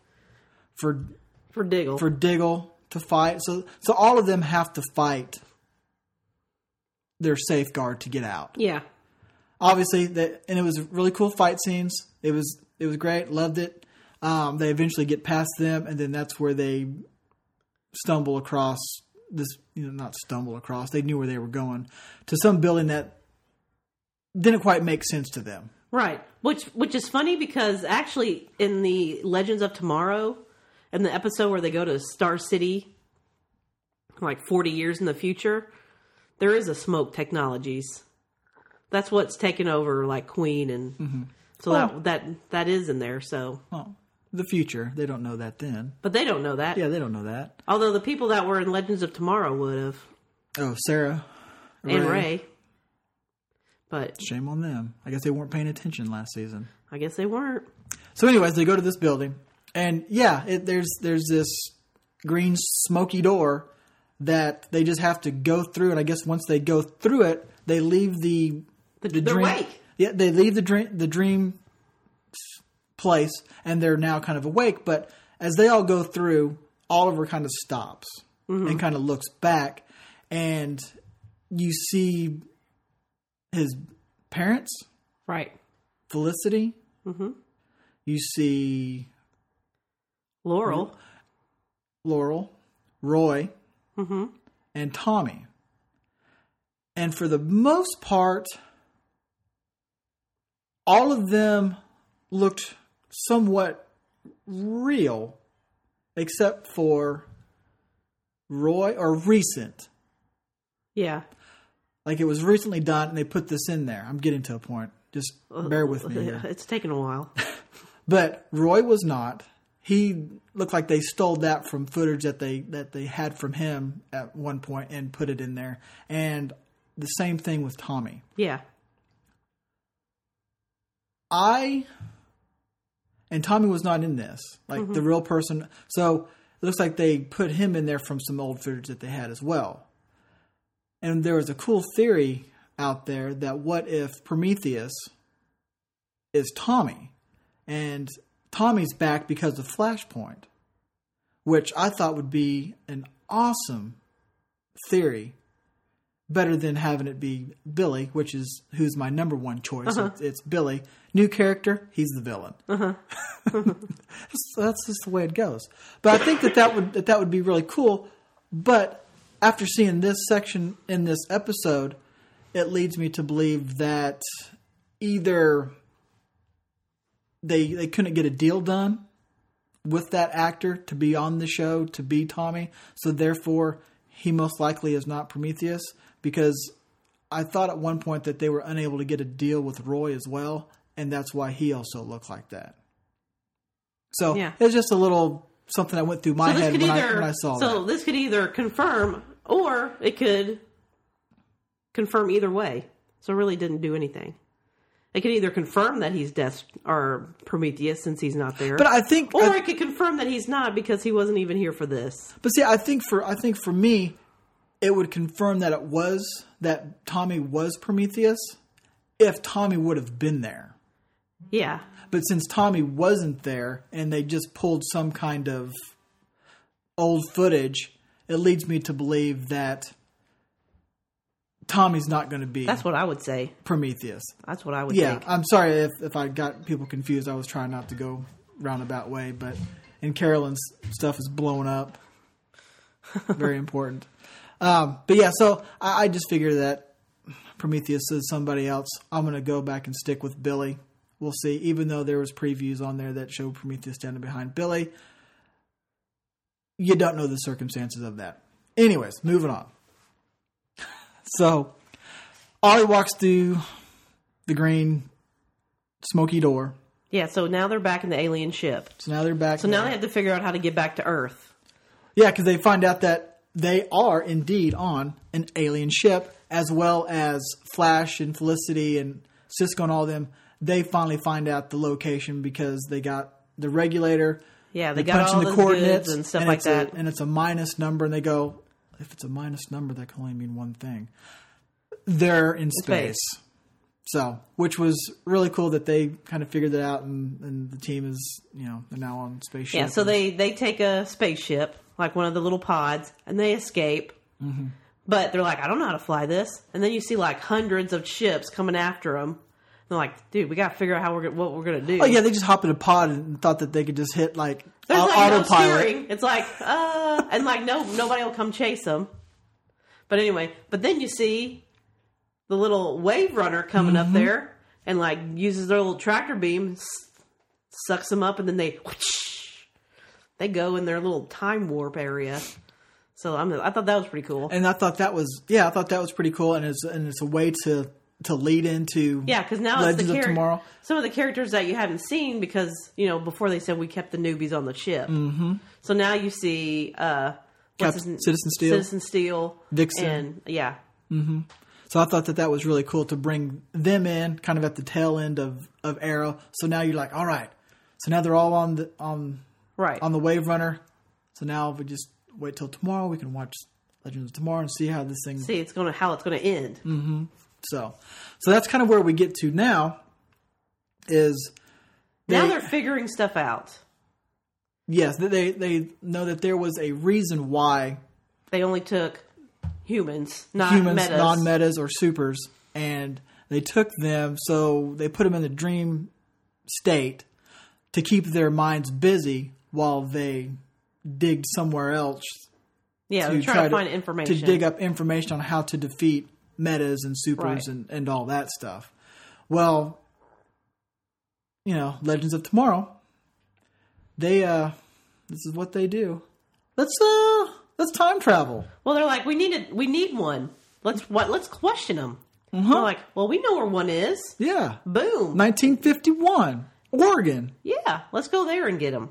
for For Diggle. for Diggle to fight. So so all of them have to fight their safeguard to get out yeah. obviously that and it was really cool fight scenes it was it was great loved it um, they eventually get past them and then that's where they stumble across this you know not stumble across they knew where they were going to some building that didn't quite make sense to them Right. Which which is funny because actually in the Legends of Tomorrow, in the episode where they go to Star City, like forty years in the future, there is a Smoak Technologies. That's what's taken over like Queen and mm-hmm. so that that that is in there. So, well the future they don't know that then but they don't know that. yeah they don't know that Although the people that were in Legends of Tomorrow would have, oh Sara and Ray. But shame on them i guess they weren't paying attention last season I guess they weren't. So, anyways, they go to this building, and yeah, it, there's there's this green smoky door that they just have to go through, and I guess once they go through it, they leave the The, the dream. awake. Yeah, they leave the dream the dream place, and they're now kind of awake. But as they all go through, Oliver kind of stops mm-hmm. and kind of looks back, and you see his parents, Right. Felicity. Mm-hmm. You see Laurel. Laurel, Roy, mm-hmm. and Tommy. And for the most part, all of them looked somewhat real, except for Roy or recent. Yeah. Like it was recently done, and they put this in there. I'm getting to a point. Just bear with me here. It's taken a while. But Roy was not. He looked like they stole that from footage that they that they had from him at one point and put it in there. And the same thing with Tommy. Yeah. I and Tommy was not in this, like the mm-hmm. real person. So it looks like they put him in there from some old footage that they had as well. And there was a cool theory out there that what if Prometheus is Tommy, and Tommy's back because of Flashpoint, which I thought would be an awesome theory. Better than having it be Billy, which is who's my number one choice. Uh-huh. It's, it's Billy, new character. He's the villain. Uh-huh. so that's just the way it goes. But I think that that would that, that would be really cool. But after seeing this section in this episode, it leads me to believe that either they they couldn't get a deal done with that actor to be on the show to be Tommy, so therefore he most likely is not Prometheus because I thought at one point that they were unable to get a deal with Roy as well, and that's why he also looked like that. So Yeah. it's just a little something that went through my So head when, either I, when I saw so that. this could either confirm or it could confirm either way. So it really didn't do anything. It could either confirm that he's Death or Prometheus since he's not there, But I think, or I- it could confirm that he's not because he wasn't even here for this. but see, I think for I think for me, it would confirm that it was that Tommy was Prometheus if Tommy would have been there. Yeah, But since Tommy wasn't there and they just pulled some kind of old footage, it leads me to believe that Tommy's not going to be that's what I would say. Prometheus. That's what I would say. Yeah, think. I'm sorry if, if I got people confused. I was trying not to go roundabout way, but and Carolyn's stuff is blown up. Very important. Um, but yeah, so I, I just figure that Prometheus is somebody else. I'm going to go back and stick with Billy. We'll see. Even though there was previews on there that showed Prometheus standing behind Billy, you don't know the circumstances of that. Anyways, moving on. So, Ollie walks through the green smoky door. Yeah, so now they're back in the alien ship. So now they're back. So now they have to figure out how to get back to Earth. yeah, because they find out that they are indeed on an alien ship, as well as Flash and Felicity and Cisco and all them. They finally find out the location because they got the regulator. Yeah, they They got punch all in the coordinates and stuff like it's a- that. and it's a minus number, and they go, if it's a minus number, that can only mean one thing. They're in space. space. So, which was really cool that they kind of figured that out, and, and the team is, you know, they're now on spaceship. Yeah, so they they take a spaceship, like one of the little pods, and they escape. Mm-hmm. But they're like, I don't know how to fly this. And then you see like hundreds of ships coming after them. They're like, dude, we got to figure out how we're gonna- what we're gonna do. Oh yeah, they just hop in a pod and thought that they could just hit like There's like no autopilot. steering. It's like, uh, and like no nobody will come chase them. But anyway, but then you see the little wave runner coming Mm-hmm. up there and like uses their little tractor beam, s- sucks them up, and then they they go in their little time warp area. So I'm, I thought that was pretty cool. and I thought that was yeah, I thought that was pretty cool, and it's and it's a way to to lead into Yeah, because now Legends it's the of char- Tomorrow. some of the characters that you haven't seen because you know before they said we kept the newbies on the ship. Mm-hmm. So now you see uh, Cap- Citizen Steel. Citizen Steel, Vixen. and yeah, So I thought that that was really cool to bring them in, kind of at the tail end of of Arrow. So now you're like, all right. So now they're all on the on right. on the Wave Runner. So now if we just wait till tomorrow. We can watch Legends of Tomorrow and see how this thing. see, it's gonna how it's gonna end. Mm. So, so that's kind of where we get to now. Is now they- they're figuring stuff out. yes, they they know that there was a reason why They only took humans, not humans, metas. non metas, or supers, and they took them, so they put them in the dream state to keep their minds busy while they digged somewhere else yeah, they're trying to, find information. to dig up information on how to defeat metas and supers Right. and, and all that stuff. Well, you know, Legends of Tomorrow, they uh this is what they do. Let's uh let's time travel. Well, they're like, we need a, we need one. Let's what? Let's question them. Mm-hmm. They're like, well, we know where one is. Yeah. Boom. 1951, Oregon. Yeah, let's go there and get him.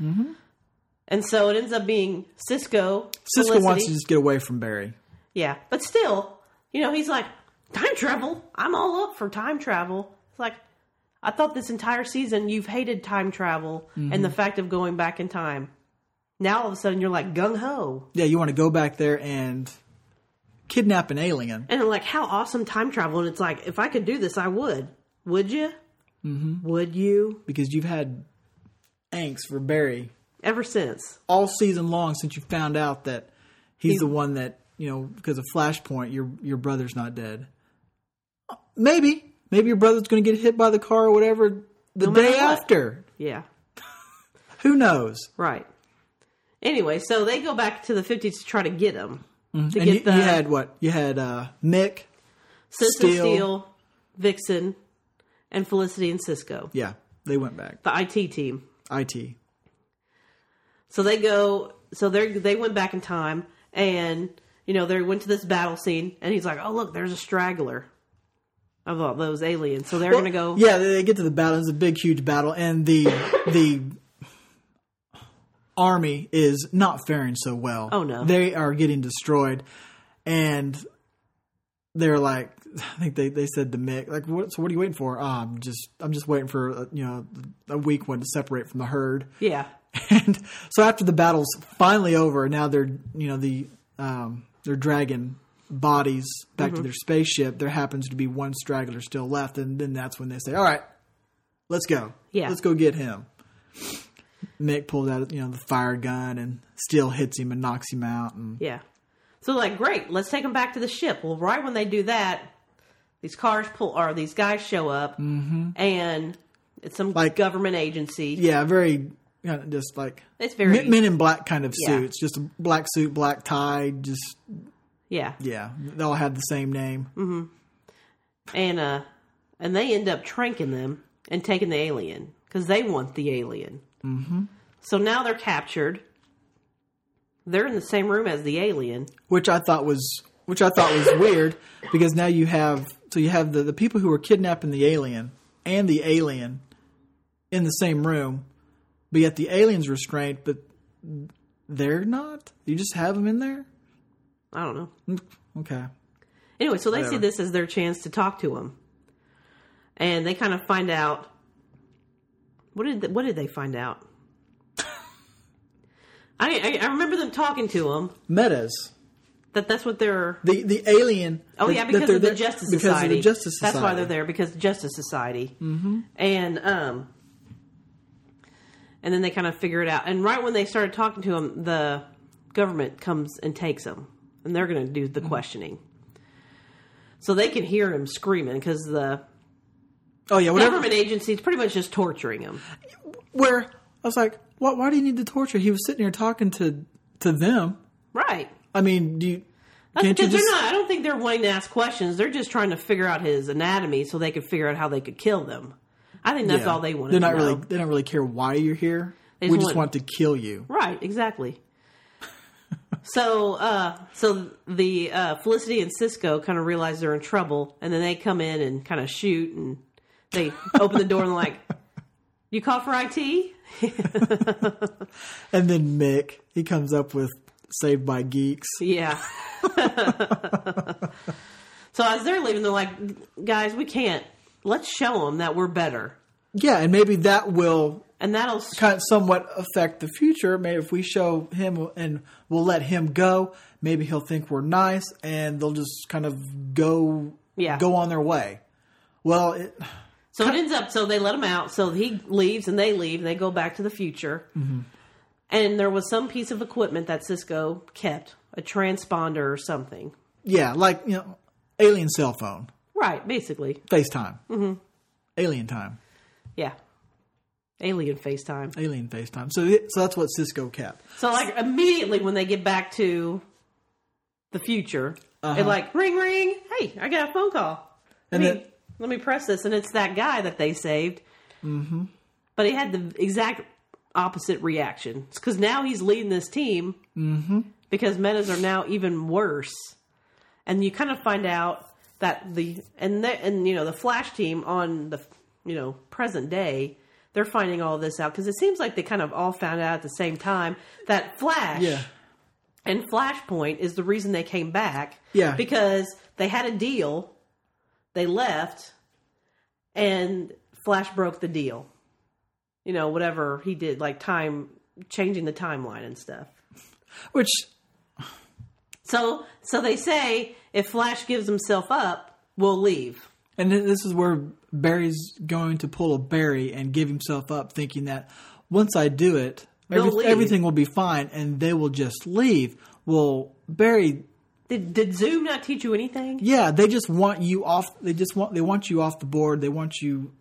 Mm-hmm. And so it ends up being Cisco. Cisco Felicity. wants to just get away from Barry. Yeah, but still, you know, he's like time travel. I'm all up for time travel. It's like I thought this entire season you've hated time travel Mm-hmm. and the fact of going back in time. Now all of a sudden you're like gung ho, Yeah, you want to go back there and kidnap an alien. and like, how awesome time travel! And it's like, if I could do this, I would. Would you? Mm-hmm. Would you? because you've had angst for Barry Ever since, all season long since you found out that he's the one that you know because of Flashpoint your your brother's not dead. Maybe maybe your brother's going to get hit by the car or whatever the No day after. yeah, Who knows? right. Anyway, so they go back to the 50s to try to get him. To and get you, the you had what? You had uh, Mick. Steel. Steel, Vixen, and Felicity and Cisco, Yeah, they went back. the IT team. IT. So they go. So they they went back in time, and you know they went to this battle scene, and he's like, "Oh look, there's a straggler of all those aliens." So they're Well, gonna go. Yeah, they get to the battle. It's a big, huge battle, and the the army is not faring so well. Oh, no. they are getting destroyed, and they're like, I think they, they said to Mick, like, what, so what are you waiting for? Oh, I'm just I'm just waiting for uh, you know a weak one to separate from the herd. Yeah, And so after the battle's finally over, now they're you know the um, they're dragging bodies back Mm-hmm. to their spaceship. There happens to be one straggler still left, and then that's when they say, "All right, let's go. Yeah. let's go get him." Mick pulls out you know the fire gun and still hits him and knocks him out. And yeah. So like, great, let's take him back to the ship. Well, right when they do that, these cars pull or these guys show up, and it's some Like- government agency. yeah, very you know, just like It's very men, men in black kind of Yeah. suits, just a black suit, black tie, just yeah, yeah, they all had the same name. and uh, and they end up tranking them and taking the alien because they want the alien. Mm-hmm. So now they're captured. They're in the same room as the alien. which I thought was which I thought was weird because now you have so you have the, the people who were kidnapping the alien and the alien in the same room, but yet the alien's restrained, but they're not. You just have them in there. I don't know. Okay. Anyway, so they see this as their chance to talk to him, and they kind of find out. What did they, what did they find out? I, I I remember them talking to him Metas. that that's what they're. The the alien. Oh that- yeah, because of the there- Justice because Society. of the Justice Society. That's why they're there because the Justice Society. Mm-hmm. And um, and then they kind of figure it out. And right when they started talking to him, the government comes and takes him, and they're going to do Mm-hmm. the questioning. So they can hear him screaming because the Oh yeah, whatever. government agency is pretty much just torturing him. Where I was like, why, why do you need to torture? He was sitting here talking to to them. Right. I mean, do you? That's Can't you because just? they're not. I don't think they're wanting to ask questions. They're just trying to figure out his anatomy so they could figure out how they could kill them. I think that's yeah. all they want. They're to not know. really. They don't really care why you're here. They we just just want- want to kill you. Right, exactly. so, uh, so the uh, Felicity and Cisco kind of realize they're in trouble, and then they come in and kind of shoot, and they open the door and they're like, "You call for IT?" And then Mick, he comes up with Saved by Geeks. Yeah. so as they're leaving, they're like, "Guys, we can't. Let's show them that we're better, Yeah, and maybe that will and that'll." kind of somewhat affect the future. Maybe if we show him and we'll let him go, maybe he'll think we're nice and they'll just kind of go Yeah. go on their way. Well, it, So it ends up so they let him out. So he leaves and they leave. They go back to the future. Mm-hmm. And there was some piece of equipment that Cisco kept, a transponder or something. yeah, like you know, alien cell phone, Right, basically. FaceTime, mm-hmm. alien time, Yeah. Alien FaceTime. alien FaceTime. So so that's what Cisco kept. So like immediately when they get back to the future, Uh-huh. it like ring ring. Hey, I got a phone call. Let And me then- let me press this, and it's that guy that they saved. Mm-hmm. But he had the exact opposite reaction because now he's leading this team mm-hmm. because metas are now even worse, and you kind of find out that the and the, and you know the Flash team on the you know present day. They're finding all this out because it seems like they kind of all found out at the same time that Flash Yeah, and Flashpoint is the reason they came back. Yeah. Because they had a deal, they left, and Flash broke the deal. You know, whatever he did, like time changing the timeline and stuff. which So so they say if Flash gives himself up, we'll leave. And this is where Barry's going to pull a Barry and give himself up, thinking that once I do it, every- everything will be fine, and they will just leave. Well, Barry, Did did Zoom not teach you anything? yeah, they just want you off. They just want they want you off the board. They want you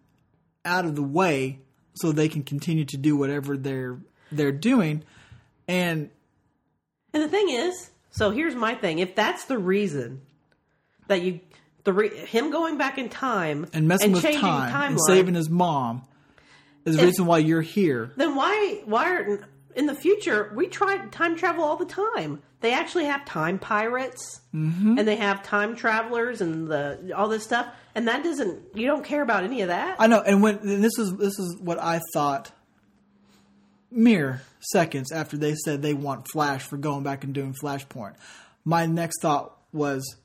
out of the way so they can continue to do whatever they're they're doing. And And the thing is, so here's my thing: if that's the reason that you the re- him going back in time and messing with changing time and saving his mom is the If- reason why you're here. then why why are in the future we try time travel all the time. They actually have time pirates Mm-hmm. and they have time travelers and the all this stuff. And that doesn't you don't care about any of that. I know, and when and this is this is what I thought mere seconds after they said they want Flash for going back and doing Flashpoint. My next thought was,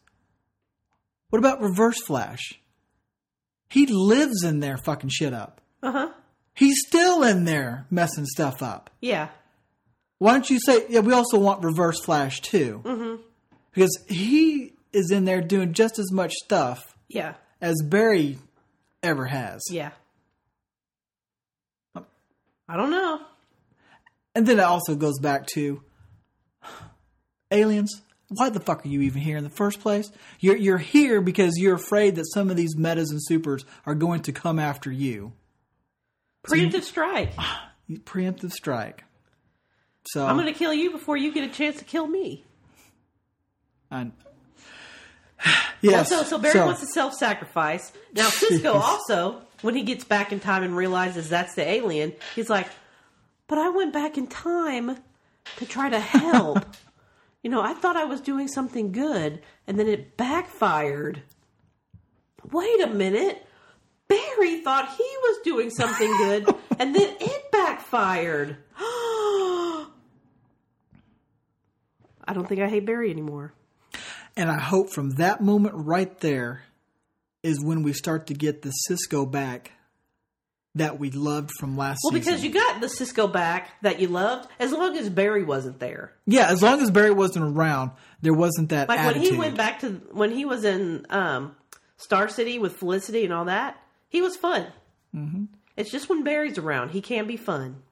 what about Reverse Flash? He lives in there fucking shit up. uh-huh He's still in there messing stuff up. yeah Why don't you say, yeah, we also want Reverse Flash too? Mm-hmm. Because he is in there doing just as much stuff yeah as Barry ever has. yeah i don't know And then it also goes back to aliens. Why the fuck are you even here in the first place? You're you're here because you're afraid that some of these metas and supers are going to come after you. preemptive strike Preemptive strike. So i'm gonna kill you before you get a chance to kill me I- yes. so so barry wants to self-sacrifice now cisco also when he gets back in time and realizes that's the alien he's like but i went back in time to try to help. You know i thought i was doing something good and then it backfired. Wait a minute. Barry thought he was doing something good and then it backfired. I don't think i hate barry anymore. And I hope from that moment right there is when we start to get the Cisco back that we loved from last season. Well, season. because you got the Cisco back that you loved, as long as Barry wasn't there. yeah, as long as Barry wasn't around, there wasn't that Like attitude. when he went back to when he was in um, Star City with Felicity and all that, he was fun. Mm-hmm. It's just when Barry's around, he can be fun.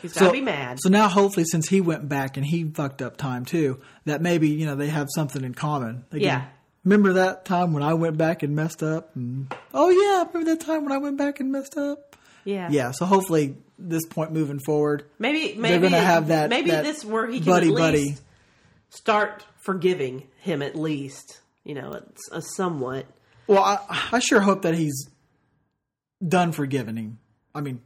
He's got to be mad. So now, hopefully, since he went back and he fucked up time too, that maybe you know they have something in common. They can- Yeah. Remember that time when I went back and messed up? And, oh yeah, remember that time when I went back and messed up? yeah, Yeah. So hopefully, this point moving forward, Maybe maybe gonna have that- Maybe that this where he can buddy at least buddy. start forgiving him at least. You know, it's a uh, somewhat. well, I, I sure hope that he's done forgiving him. I mean,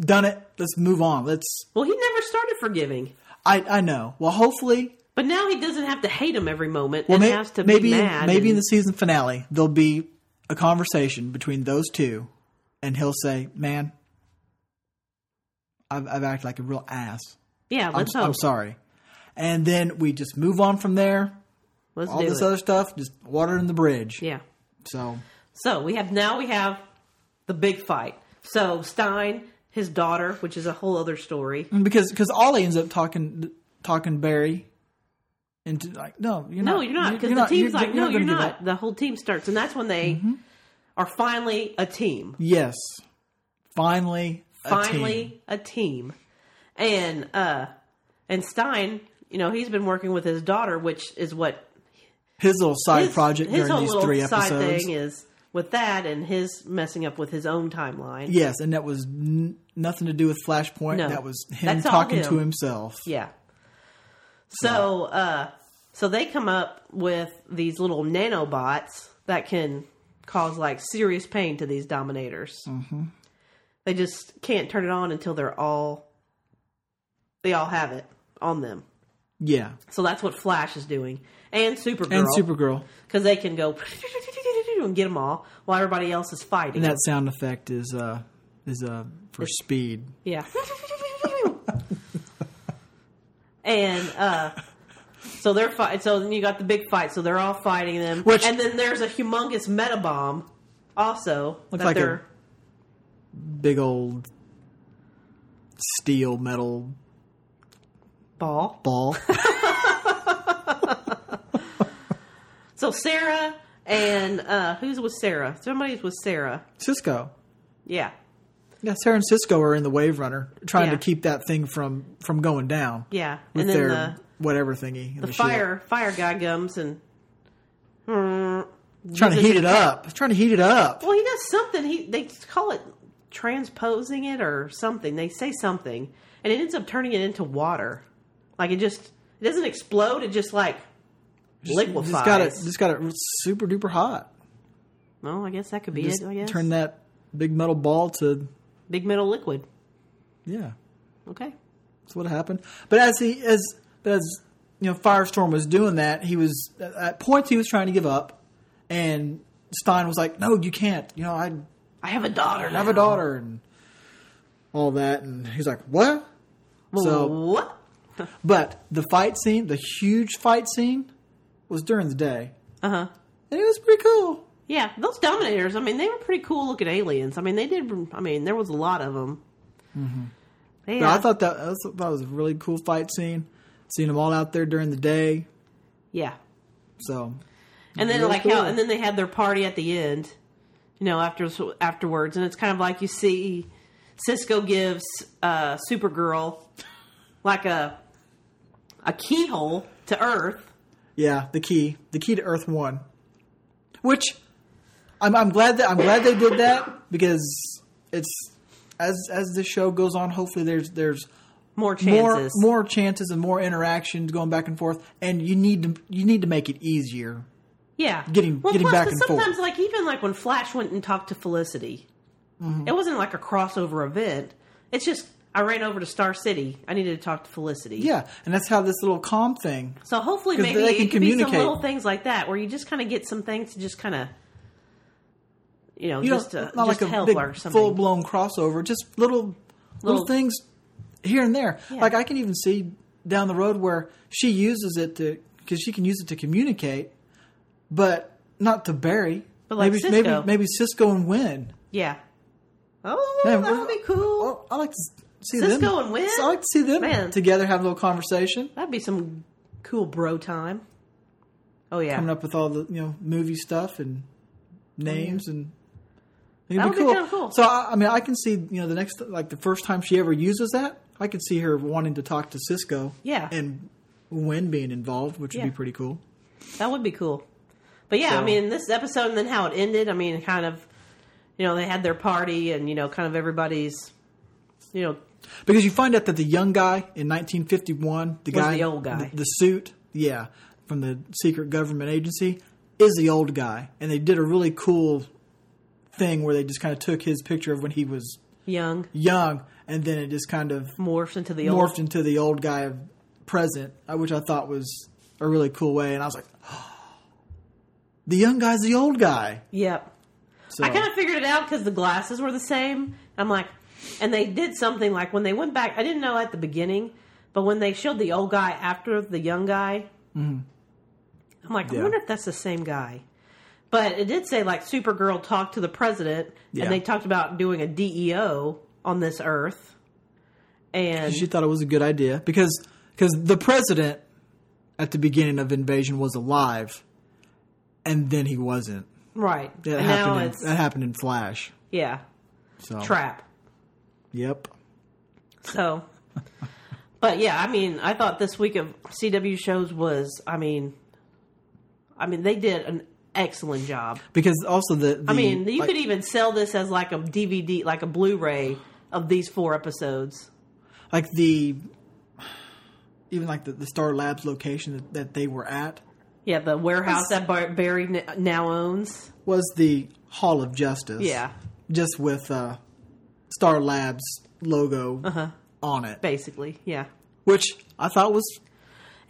done it. Let's move on. Let's. Well, he never started forgiving, I I know. Well, hopefully, but now he doesn't have to hate him every moment well, and may- has to maybe be mad. maybe in the season finale there'll be a conversation between those two, and he'll say, "Man, I've, I've acted like a real ass. yeah. I'm, Let's I'm hope. sorry." And then we just move on from there. Let's All this it. other stuff, just water in the bridge. yeah. So So we have now we have the big fight. So Stein, his daughter, which is a whole other story. Mm, because because Ollie ends up talking talking Barry into like, no, you're No, not. you're not because you're the team's you're- like, no, gonna you're not. The whole team starts, and that's when they Mm-hmm. are finally a team. Yes, finally, a team. Finally, a team. And uh, and Stein, you know, he's been working with his daughter, which is what his little side his, project his during these three side episodes. thing is with that, and his messing up with his own timeline. Yes, and that was n- nothing to do with Flashpoint. No. that was him talking to himself. Yeah. So, uh, so they come up with these little nanobots that can cause like serious pain to these dominators. Mm-hmm. They just can't turn it on until they're all they all have it on them. Yeah, So that's what Flash is doing, and Supergirl, and Supergirl. because they can go and get them all while everybody else is fighting. And that sound effect is uh is uh for speed. Yeah. and uh so they're fight. So then you got the big fight. So they're all fighting them, Which- and then there's a humongous meta bomb. Also, Looks that like a- they're Big old steel metal ball. ball. So Sara and uh who's with Sara? Somebody's with Sara. Cisco. Yeah, Yeah, Sara and Cisco are in the Wave Runner, trying Yeah. to keep that thing from from going down. yeah, with and then their the whatever thingy. in the ship. fire fire guy comes and. Hmm, trying to heat it up. Trying to heat it up. Well, he does something. He they call it transposing it or something. They say something, and it ends up turning it into water. Like it just it doesn't explode. It just like liquefies. Just got it. Just got it super duper hot. well, I guess that could be Just it. I guess turn that big metal ball to big metal liquid. yeah. Okay. That's what happened. But as he as but as you know, Firestorm was doing that. He was at points he was trying to give up, and Stein was like, "No, you can't. You know, I I have a daughter. I have a daughter and all that." And he's like, "What?" So, what? but the fight scene, the huge fight scene, was during the day, Uh huh. and it was pretty cool. Yeah, those Dominators. I mean, they were pretty cool looking aliens. I mean, they did. I mean, there was a lot of them. Mm-hmm. Yeah, But I thought that that was, that was a really cool fight scene. Seeing them all out there during the day, yeah. so And then like cool. how, and then they had their party at the end. You know, after afterwards, and it's kind of like you see Cisco gives uh, Supergirl like a a keyhole to Earth. Yeah, the key, the key to Earth One, which I'm, I'm glad that I'm glad they did that because it's as as the show goes on. Hopefully, there's there's More more chances. more chances and more interactions going back and forth, and you need to you need to make it easier. Yeah, Getting- getting plus, back and forth. sometimes, like even like when Flash went and talked to Felicity, Mm-hmm. it wasn't like a crossover event. It's just I ran over to Star City. I needed to talk to Felicity. Yeah, and that's how this little calm thing. So hopefully, maybe they it can could be some communicate. little things like that where you just kind of get some things to just kind of, you know, You just know, to not just like a big or something. full blown crossover, just little, little Little- things here and there. Yeah. Like I can even see down the road where she uses it to because she can use it to communicate, but not to Barry. But like maybe Cisco. maybe maybe Cisco and Winn. yeah. Oh, Man, that would be cool. Well, I like to see them. Cisco and Winn? I like to see them Man. together have a little conversation, That'd be some cool bro time. Oh yeah, coming up with all the you know movie stuff and names oh, and. It'd That would be cool. So I, I mean, I can see you know the next like the first time she ever uses that, I could see her wanting to talk to Cisco. Yeah. and Winn being involved, which would be pretty cool. that would be cool. But yeah, I mean, this episode and then how it ended. I mean, kind of, you know, they had their party and you know, kind of everybody's, you know, Because you find out that the young guy in 1951, the guy, the old guy. the, the suit, yeah, from the secret government agency, is the old guy, and they did a really cool thing where they just kind of took his picture of when he was young young, and then it just kind of morphs into the morphed old. into the old guy of present, uh, which I thought was a really cool way, and I was like, the young guy's the old guy. Yep. So I kind of figured it out because the glasses were the same. I'm like, and they did something like when they went back. I didn't know at the beginning, but when they showed the old guy after the young guy, I'm like, I wonder if that's the same guy. But it did say like Supergirl talked to the president, Yeah. and they talked about doing a DEO on this Earth, and she thought it was a good idea because because the president at the beginning of invasion was alive, and then he wasn't. right, That and now happened. In, it's that happened in Flash. yeah, So trap. Yep. So, but yeah, I mean, I thought this week of CW shows was, I mean, I mean, they did an excellent job. Because also the, the I mean, you like, could even sell this as like a DVD, like a Blu-ray of these four episodes. like the even like the, the Star Labs location that, that they were at Yeah, the warehouse that Barry now owns. was the Hall of Justice. Yeah, just with uh, Star Labs logo Uh-huh. on it, basically, yeah. which I thought was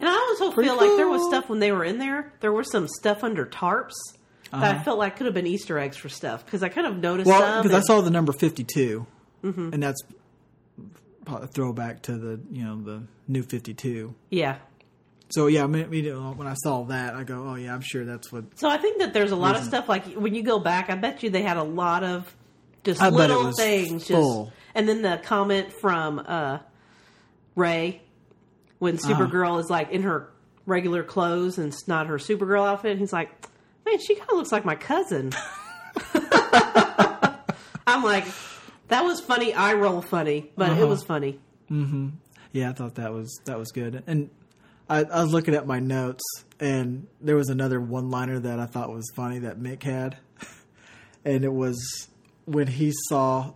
And I also Pretty feel like there was stuff when they were in there. There was some stuff under tarps that I felt like could have been Easter eggs for stuff because I kind of noticed well because I saw the number 52 Mm-hmm. and that's a throwback to the you know the new 52 yeah, so yeah I mean, when I saw that I go oh yeah I'm sure that's what So I think that there's a lot of stuff like when you go back, I bet you they had a lot of just I little things. full. Just and then the comment from uh, Ray when Uh-huh. Supergirl is like in her regular clothes and it's not her Supergirl outfit. He's like, man, she kind of looks like my cousin. I'm like, that was funny. I roll funny, but Uh-huh. it was funny. yeah I thought that was that was good and I, I was looking at my notes and there was another one liner that I thought was funny that Mick had and it was when he saw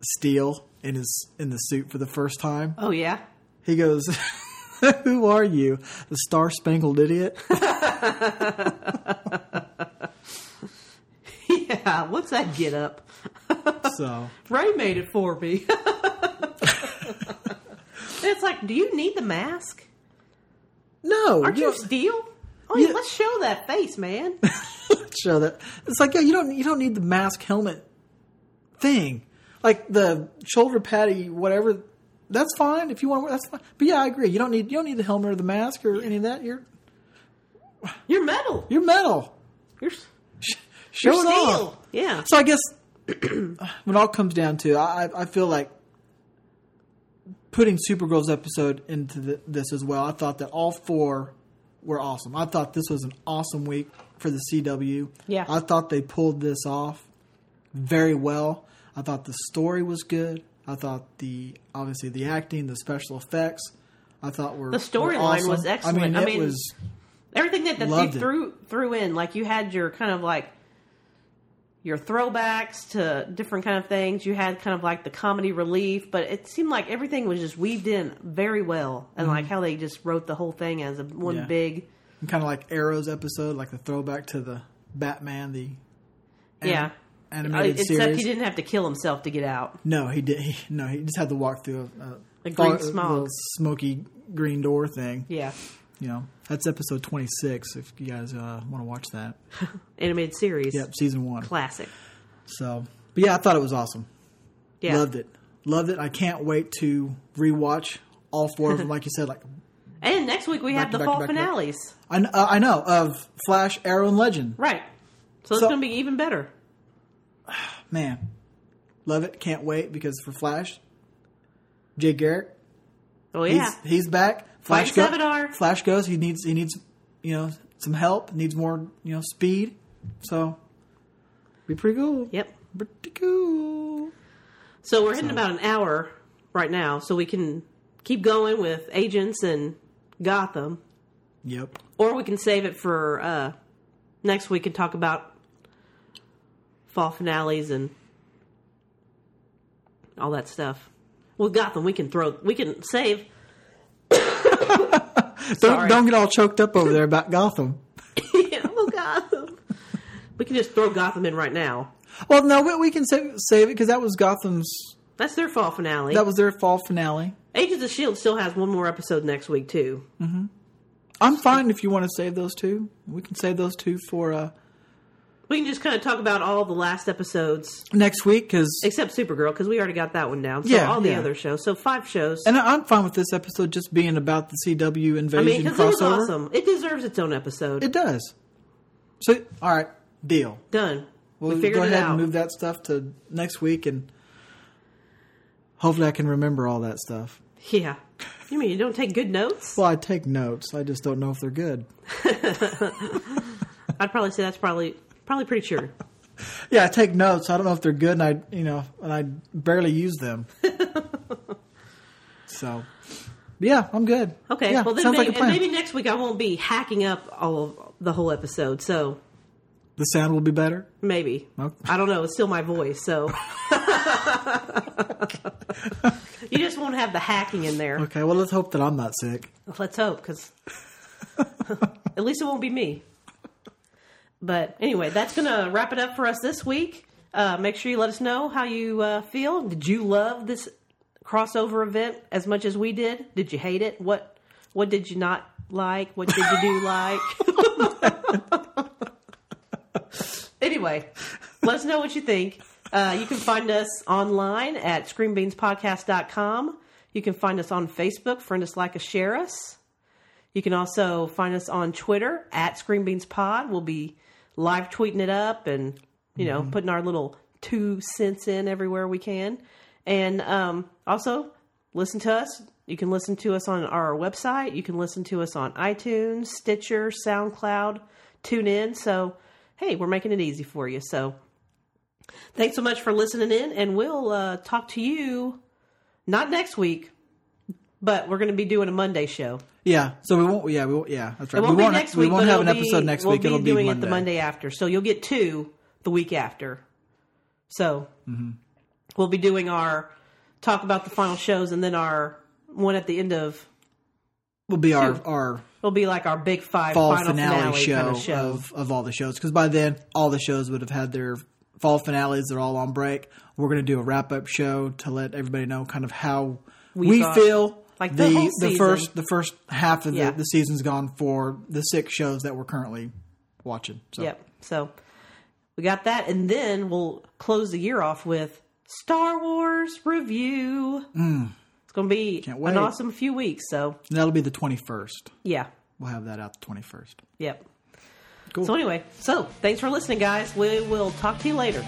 Steel in his in the suit for the first time Oh yeah, he goes Who are you? The Star Spangled Idiot? yeah, what's that get up? so, Ray made it for me. it's like, do you need the mask? no. Aren't you you steel? Oh, yeah, Yeah. let's show that face, man. show that. It's like, yeah, you don't you don't need the mask helmet thing. Like the shoulder patty, whatever. That's fine if you want. to That's fine. But yeah, I agree. You don't need you don't need the helmet or the mask or any of that. You're You're metal. you're metal. You're, Show you're it off. steel. Yeah. So I guess when it all comes down to, I I feel like putting Supergirl's episode into the, this as well. I thought that all four were awesome. I thought this was an awesome week for the CW. Yeah. I thought they pulled this off very well. I thought the story was good. I thought the obviously the acting, the special effects, I thought were The storyline awesome. was excellent. I mean, I it mean, was Everything that, that they it. threw threw in, like you had your kind of like your throwbacks to different kind of things. You had kind of like the comedy relief, but it seemed like everything was just weaved in very well, and like how they just wrote the whole thing as a one Mm-hmm. Yeah. big kind of like Arrow's episode, like the throwback to the Batman, the yeah. Animated Uh, Except series. he didn't have to kill himself to get out. No, he did. He, no, he just had to walk through a, a, A green fog- smog. smoky green door thing. Yeah, You know, that's episode twenty six. If you guys uh, want to watch that, animated series. yep, season one. classic. So, but yeah, I thought it was awesome. Yeah, Loved it. Loved it. I can't wait to rewatch all four of them. Like you said, like And next week we have the back fall back. finales. I, uh, I know of Flash, Arrow, and Legend. Right. So it's So- going to be even better. Man, love it. Can't wait because for Flash, Jay Garrick, Oh yeah. He's he's back. Flash Fight go- Savitar. Flash goes. He needs he needs you know some help. Needs more you know speed. So be pretty cool. Yep. Pretty cool. So we're hitting about an hour right now, so we can keep going with agents and Gotham, Yep. or we can save it for uh, next week and talk about fall finales and all that stuff. Well, Gotham, we can throw, we can save. Don't don't get all choked up over there about Gotham. yeah, oh, Gotham. We can just throw Gotham in right now. Well, no, we, we can save, save it because that was Gotham's. That's their fall finale. That was their fall finale. Agents of Shield still has one more episode next week too. I'm fine if you want to save those two. We can save those two for uh, We can just kind of talk about all the last episodes next week because except Supergirl because we already got that one down. So Yeah, all the yeah. other shows. So five shows. and I'm fine with this episode just being about the CW invasion. I mean, because it was awesome. It deserves its own episode. It does. So, all right, deal. Done. We'll we go ahead and move that stuff to next week, and hopefully, I can remember all that stuff. Yeah. You mean you don't take good notes? Well, I take notes. I just don't know if they're good. I'd probably say that's probably probably pretty sure. Yeah, I take notes. I don't know if they're good, and I, you know, and I barely use them. so, yeah, I'm good. Okay. Yeah, well, then maybe, like a plan. and maybe next week I won't be hacking up all of the whole episode. So the sound will be better. maybe Okay. I don't know. It's still my voice, so you just won't have the hacking in there. Okay, well, let's hope that I'm not sick. Let's hope, because at least it won't be me. But anyway, that's going to wrap it up for us this week. Uh, make sure you let us know how you uh, feel. Did you love this crossover event as much as we did? Did you hate it? What What did you not like? What did you do like? anyway, let us know what you think. Uh, you can find us online at screenbeanspodcast.com. You can find us on Facebook, friend us, like us, share us. You can also find us on Twitter at ScreenBeansPod. We'll be live tweeting it up and you know putting our little two cents in everywhere we can. And um, also listen to us. You can listen to us on our website. You can listen to us on iTunes, Stitcher, SoundCloud, TuneIn. So hey, we're making it easy for you. So thanks so much for listening in, and we'll uh, talk to you not next week, but we're going to be doing a Monday show. Yeah, so we won't. Yeah, we won't. Yeah, that's right. It won't we won't, next we won't have an episode be- next we'll week. Be It'll doing be it the Monday after, so you'll get two the week after. So Mm-hmm. we'll be doing our talk about the final shows, and then our one at the end of will be our Two. our It'll be like our big five fall final finale, show, kind of show. of of all the shows because by then all the shows would have had their fall finales. They're all on break. We're going to do a wrap up show to let everybody know kind of how We we, feel. Like the the the first the first half of Yeah. the, the season's gone for the six shows that we're currently watching. So Yep. So we got that, and then we'll close the year off with Star Wars review. It's going to be Mm. an awesome few weeks. So that'll be the twenty first. yeah, We'll have that out the twenty first. yep. Cool. So anyway, so thanks for listening, guys. We will talk to you later.